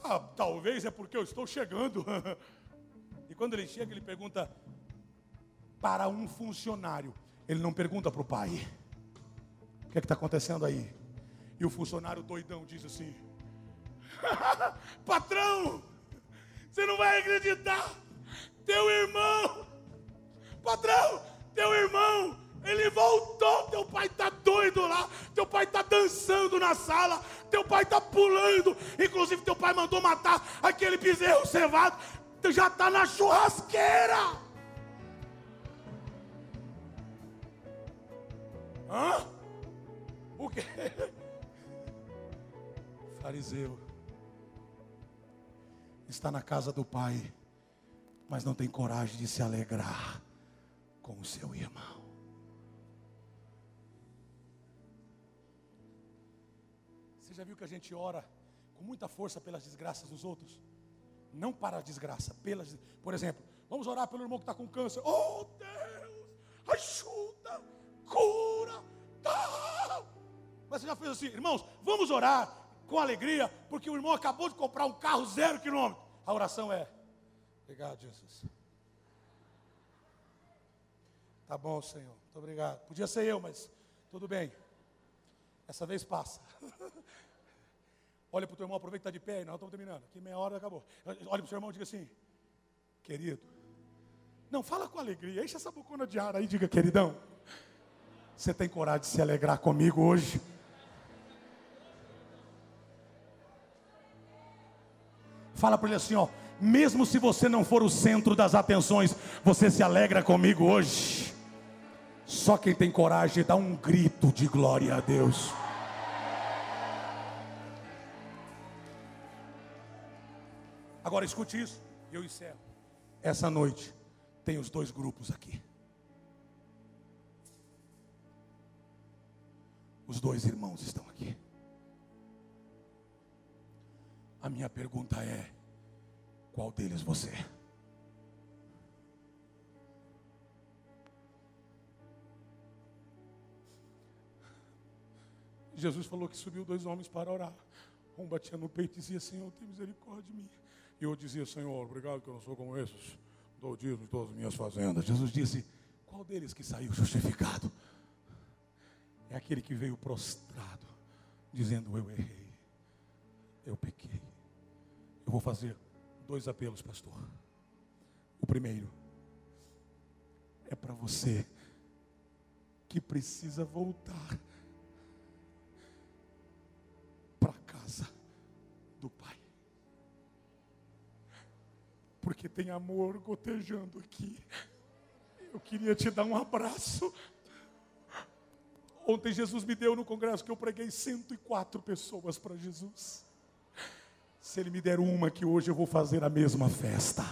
Ah, talvez é porque eu estou chegando. E quando ele chega, ele pergunta para um funcionário. Ele não pergunta para o pai. O que é está acontecendo aí? E o funcionário doidão diz assim: Patrão, você não vai acreditar. Teu irmão, patrão, teu irmão, ele voltou. Teu pai está doido lá. Teu pai está dançando na sala. Teu pai está pulando. Inclusive, teu pai mandou matar aquele bezerro cevado já está na churrasqueira. Hã? O quê? Fariseu está na casa do pai, mas não tem coragem de se alegrar com o seu irmão. Você já viu que a gente ora com muita força pelas desgraças dos outros? Não para a desgraça, pela, por exemplo, vamos orar pelo irmão que está com câncer. Oh Deus, Mas você já fez assim, irmãos, vamos orar com alegria, porque o irmão acabou de comprar um carro zero quilômetro. A oração é: Obrigado, Jesus. Tá bom, Senhor. Muito obrigado. Podia ser eu, mas tudo bem. Essa vez passa. Olha para o teu irmão, aproveita que está de pé, nós estamos terminando. Aqui meia hora acabou. Olha para o seu irmão e diga assim, querido. Não, fala com alegria. Enche essa bocona de ar aí, diga, queridão. Você tem coragem de se alegrar comigo hoje? Fala para ele assim, ó. Mesmo se você não for o centro das atenções, você se alegra comigo hoje. Só quem tem coragem dá um grito de glória a Deus. Agora escute isso, e eu encerro. Essa noite tem os dois grupos aqui. Os dois irmãos estão aqui. A minha pergunta é: qual deles você é? Jesus falou que subiu dois homens para orar. Um batia no peito e dizia: Senhor, tem misericórdia de mim. E eu dizia: Senhor, obrigado que eu não sou como esses. Dou dízimo de todas as minhas fazendas. Jesus disse: Qual deles que saiu justificado? É aquele que veio prostrado, dizendo: Eu errei, eu pequei. Eu vou fazer dois apelos, pastor. O primeiro é para você que precisa voltar para casa do Pai. Porque tem amor gotejando aqui. Eu queria te dar um abraço. Ontem Jesus me deu no congresso que eu preguei 104 pessoas para Jesus. Se Ele me der uma que hoje eu vou fazer a mesma festa.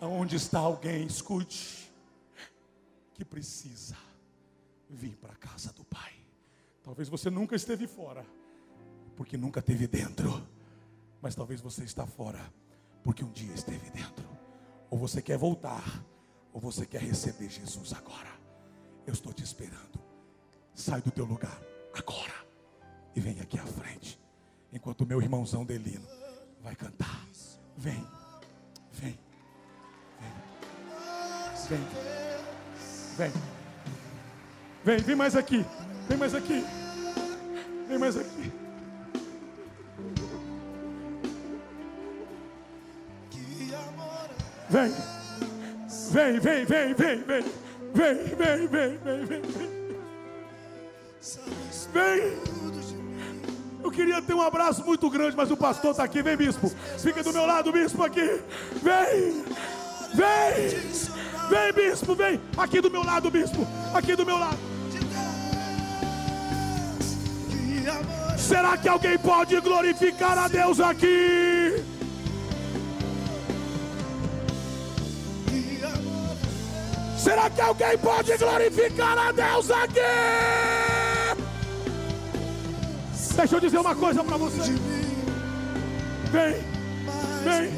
Aonde está alguém, escute, que precisa vir para a casa do Pai. Talvez você nunca esteve fora, porque nunca esteve dentro. Mas talvez você está fora, porque um dia esteve dentro. Ou você quer voltar, ou você quer receber Jesus agora. Eu estou te esperando. Sai do teu lugar agora e vem aqui à frente. Enquanto o meu irmãozão Delino vai cantar. Vem, vem, vem, vem, vem, vem, mais aqui, vem mais aqui, vem mais aqui. Vem, vem, vem, vem, vem, vem, vem, vem, vem, vem, vem, vem. Eu queria ter um abraço muito grande, mas o pastor está aqui. Vem, bispo. Fica do meu lado, bispo, aqui. Vem! Vem! Vem, bispo, vem! Aqui do meu lado, bispo. Aqui do meu lado. Será que alguém pode glorificar a Deus aqui? Será que alguém pode glorificar a Deus aqui? Deixa eu dizer uma coisa para você. Vem, vem,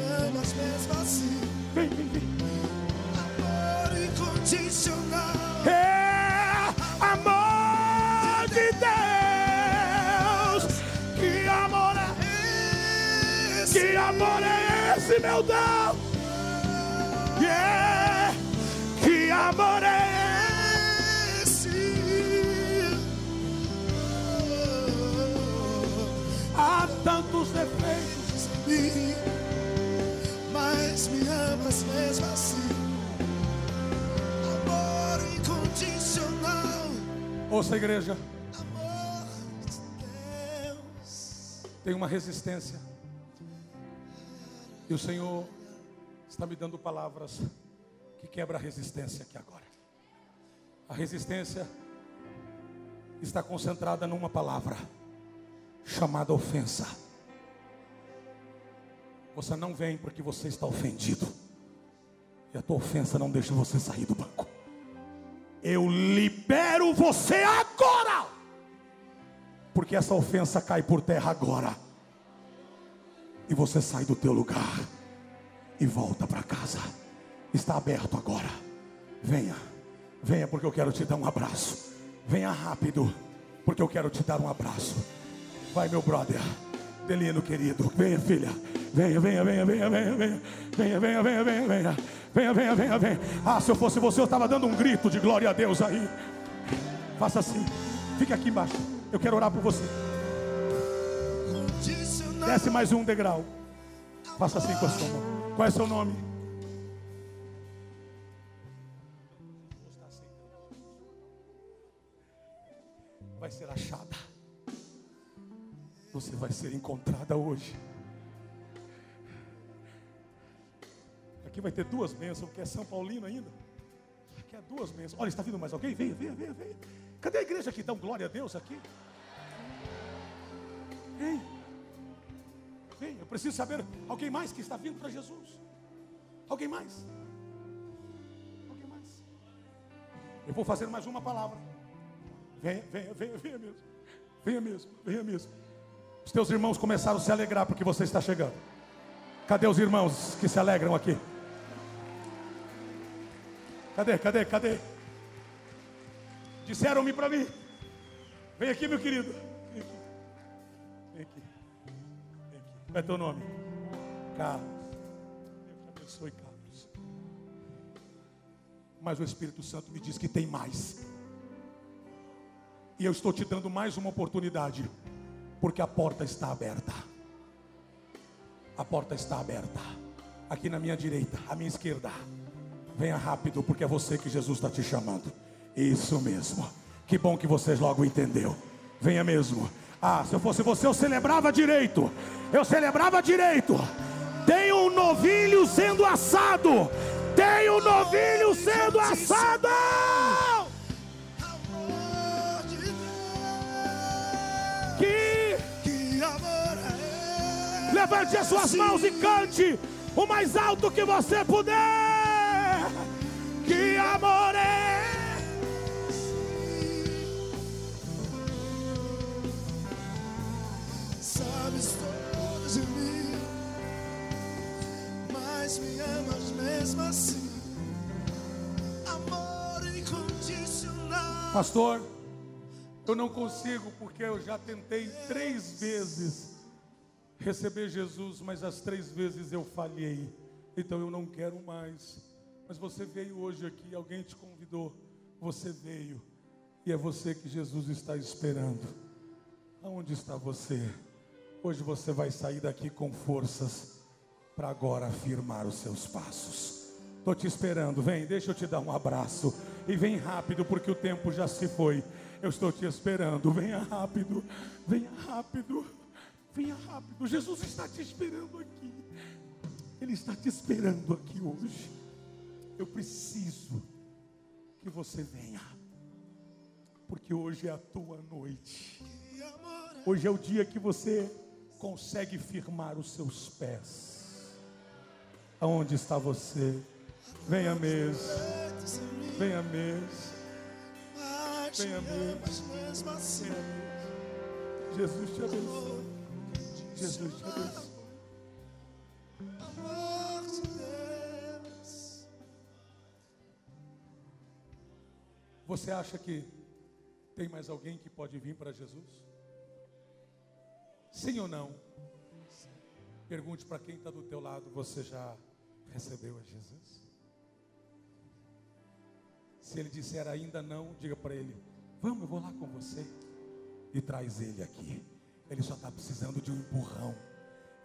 vem, vem, vem. Amor incondicional. É amor de Deus. Que amor é Que amor é esse, meu Deus? Yeah. Que amor é defeitos. Mim, mas me amas mesmo assim. Amor incondicional. Ouça, igreja, Amor de Deus. tem uma resistência. E o Senhor está me dando palavras que quebra a resistência aqui agora. A resistência está concentrada numa palavra chamada ofensa. Você não vem porque você está ofendido. E a tua ofensa não deixa você sair do banco. Eu libero você agora. Porque essa ofensa cai por terra agora. E você sai do teu lugar e volta para casa. Está aberto agora. Venha. Venha porque eu quero te dar um abraço. Venha rápido, porque eu quero te dar um abraço. Vai, meu brother. Delino, querido. Venha, filha. Venha, venha, venha, venha, venha, venha. Venha, venha, venha, venha, venha. Venha, venha, venha, venha. Ah, se eu fosse você, eu estava dando um grito de glória a Deus aí. Faça assim. fique aqui embaixo. Eu quero orar por você. Desce mais um degrau. Faça assim com a sua mão. Qual é seu nome? Vai ser achado. Você vai ser encontrada hoje. Aqui vai ter duas bênçãos, porque é São Paulino ainda. Aqui é duas bênçãos. Olha, está vindo mais alguém? Venha, venha, venha, venha. Cadê a igreja aqui? Dá um glória a Deus aqui. Vem. Vem, eu preciso saber alguém mais que está vindo para Jesus. Alguém mais? Alguém mais? Eu vou fazer mais uma palavra. Venha, venha, venha, venha mesmo. Venha mesmo, venha mesmo. Os teus irmãos começaram a se alegrar porque você está chegando. Cadê os irmãos que se alegram aqui? Cadê, cadê, cadê? Disseram-me para mim. Vem aqui, meu querido. Vem aqui. Vem aqui. Vem aqui. Qual é teu nome? Carlos. Deus te abençoe, Carlos. Mas o Espírito Santo me diz que tem mais. E eu estou te dando mais uma oportunidade. Porque a porta está aberta. A porta está aberta. Aqui na minha direita, à minha esquerda. Venha rápido, porque é você que Jesus está te chamando. Isso mesmo. Que bom que vocês logo entendeu. Venha mesmo. Ah, se eu fosse você, eu celebrava direito. Eu celebrava direito. Tem um novilho sendo assado. Tem um novilho sendo assado. Levante as suas mãos e cante o mais alto que você puder. Que amor é Sabes tudo de mim, mas me amas mesmo assim. Amor incondicional. Pastor, eu não consigo porque eu já tentei três vezes receber Jesus, mas as três vezes eu falhei. Então eu não quero mais. Mas você veio hoje aqui, alguém te convidou, você veio. E é você que Jesus está esperando. Aonde está você? Hoje você vai sair daqui com forças para agora afirmar os seus passos. Estou te esperando, vem, deixa eu te dar um abraço. E vem rápido, porque o tempo já se foi. Eu estou te esperando, venha rápido, venha rápido, venha rápido. Jesus está te esperando aqui. Ele está te esperando aqui hoje. Eu preciso que você venha, porque hoje é a tua noite. É Hoje é o dia que você consegue firmar os seus pés. Aonde está você? Venha mesmo, venha mesmo, mas venha me mesmo. assim. venha mesmo. Jesus te abençoe. Jesus. Amor de Deus. Você acha que tem mais alguém que pode vir para Jesus? Sim ou não? Pergunte para quem está do teu lado, você já recebeu a Jesus? Se ele disser ainda não, diga para ele, vamos, eu vou lá com você. E traz ele aqui. Ele só está precisando de um empurrão.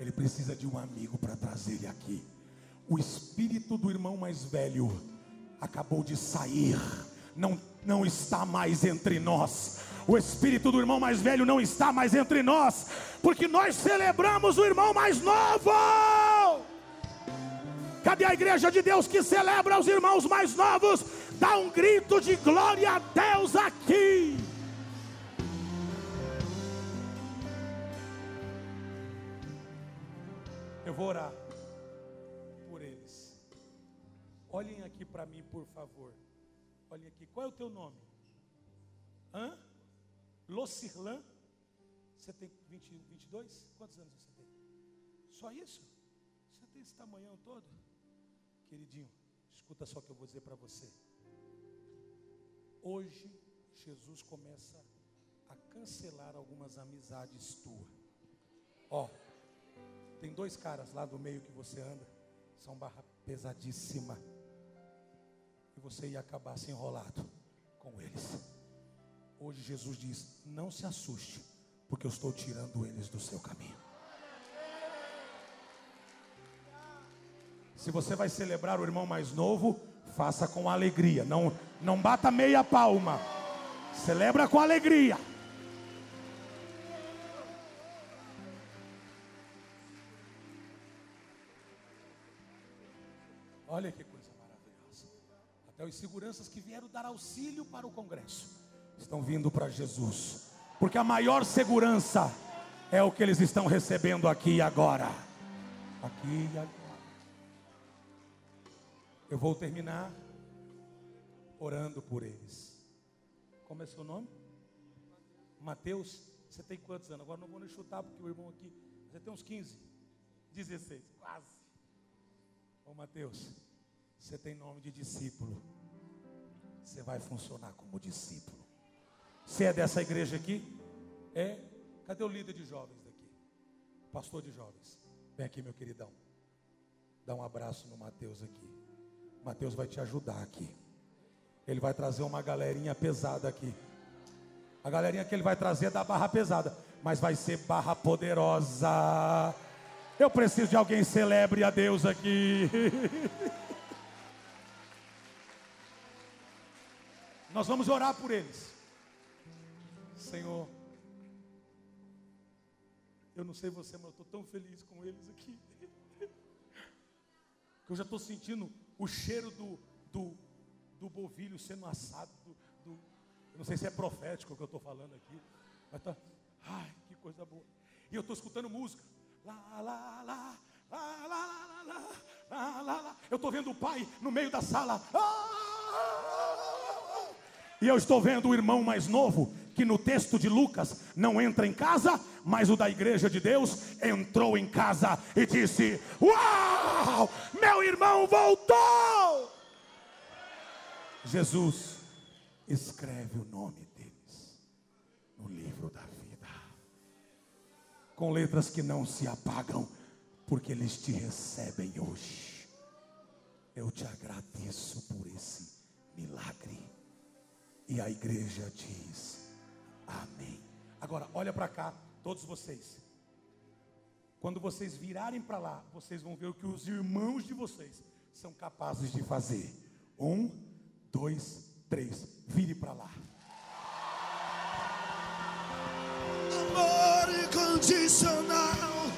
Ele precisa de um amigo para trazer ele aqui. O espírito do irmão mais velho acabou de sair. Não, não está mais entre nós. O espírito do irmão mais velho não está mais entre nós, porque nós celebramos o irmão mais novo. Cadê a igreja de Deus que celebra os irmãos mais novos? Dá um grito de glória a Deus aqui. Vou orar por eles. Olhem aqui para mim, por favor. Olhem aqui. Qual é o teu nome? Hã? Locirlan? Você tem 20, 22? Quantos anos você tem? Só isso? Você tem esse tamanhão todo? Queridinho, escuta só o que eu vou dizer para você. Hoje, Jesus começa a cancelar algumas amizades tuas. Ó, tem dois caras lá do meio que você anda, são barra pesadíssima. E você ia acabar se enrolado com eles. Hoje Jesus diz: Não se assuste, porque eu estou tirando eles do seu caminho. Se você vai celebrar o irmão mais novo, faça com alegria. Não, não bata meia palma. Celebra com alegria. Olha que coisa maravilhosa. Até os seguranças que vieram dar auxílio para o Congresso estão vindo para Jesus. Porque a maior segurança é o que eles estão recebendo aqui e agora. Aqui e agora. Eu vou terminar orando por eles. Como é seu nome? Mateus. Você tem quantos anos? Agora não vou nem chutar porque o irmão aqui. Você tem uns 15, 16, quase. Ô Mateus, você tem nome de discípulo. Você vai funcionar como discípulo. Você é dessa igreja aqui? É? Cadê o líder de jovens daqui? Pastor de jovens. Vem aqui, meu queridão. Dá um abraço no Mateus aqui. Mateus vai te ajudar aqui. Ele vai trazer uma galerinha pesada aqui. A galerinha que ele vai trazer é da barra pesada, mas vai ser barra poderosa. Eu preciso de alguém celebre a Deus aqui. Nós vamos orar por eles. Senhor, eu não sei você, mas eu estou tão feliz com eles aqui. Que eu já estou sentindo o cheiro do, do, do bovilho sendo assado. Do, do, eu não sei se é profético o que eu estou falando aqui. Mas tá. Ai, que coisa boa. E eu estou escutando música. Lá, lá, lá. Lá, lá, lá, lá, lá, lá, lá. Eu estou vendo o pai no meio da sala. Ah. E eu estou vendo o irmão mais novo, que no texto de Lucas não entra em casa, mas o da igreja de Deus entrou em casa e disse: Uau, meu irmão voltou! Jesus escreve o nome deles no livro da vida, com letras que não se apagam, porque eles te recebem hoje. Eu te agradeço por esse milagre. E a igreja diz: Amém. Agora, olha para cá, todos vocês. Quando vocês virarem para lá, vocês vão ver o que os irmãos de vocês são capazes de fazer. Um, dois, três. Vire para lá. Amor incondicional.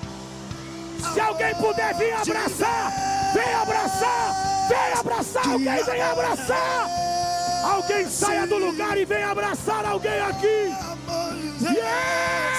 Se alguém puder vir abraçar, vem abraçar, vem abraçar, alguém vem abraçar. Alguém saia do lugar e vem abraçar alguém aqui. Yeah!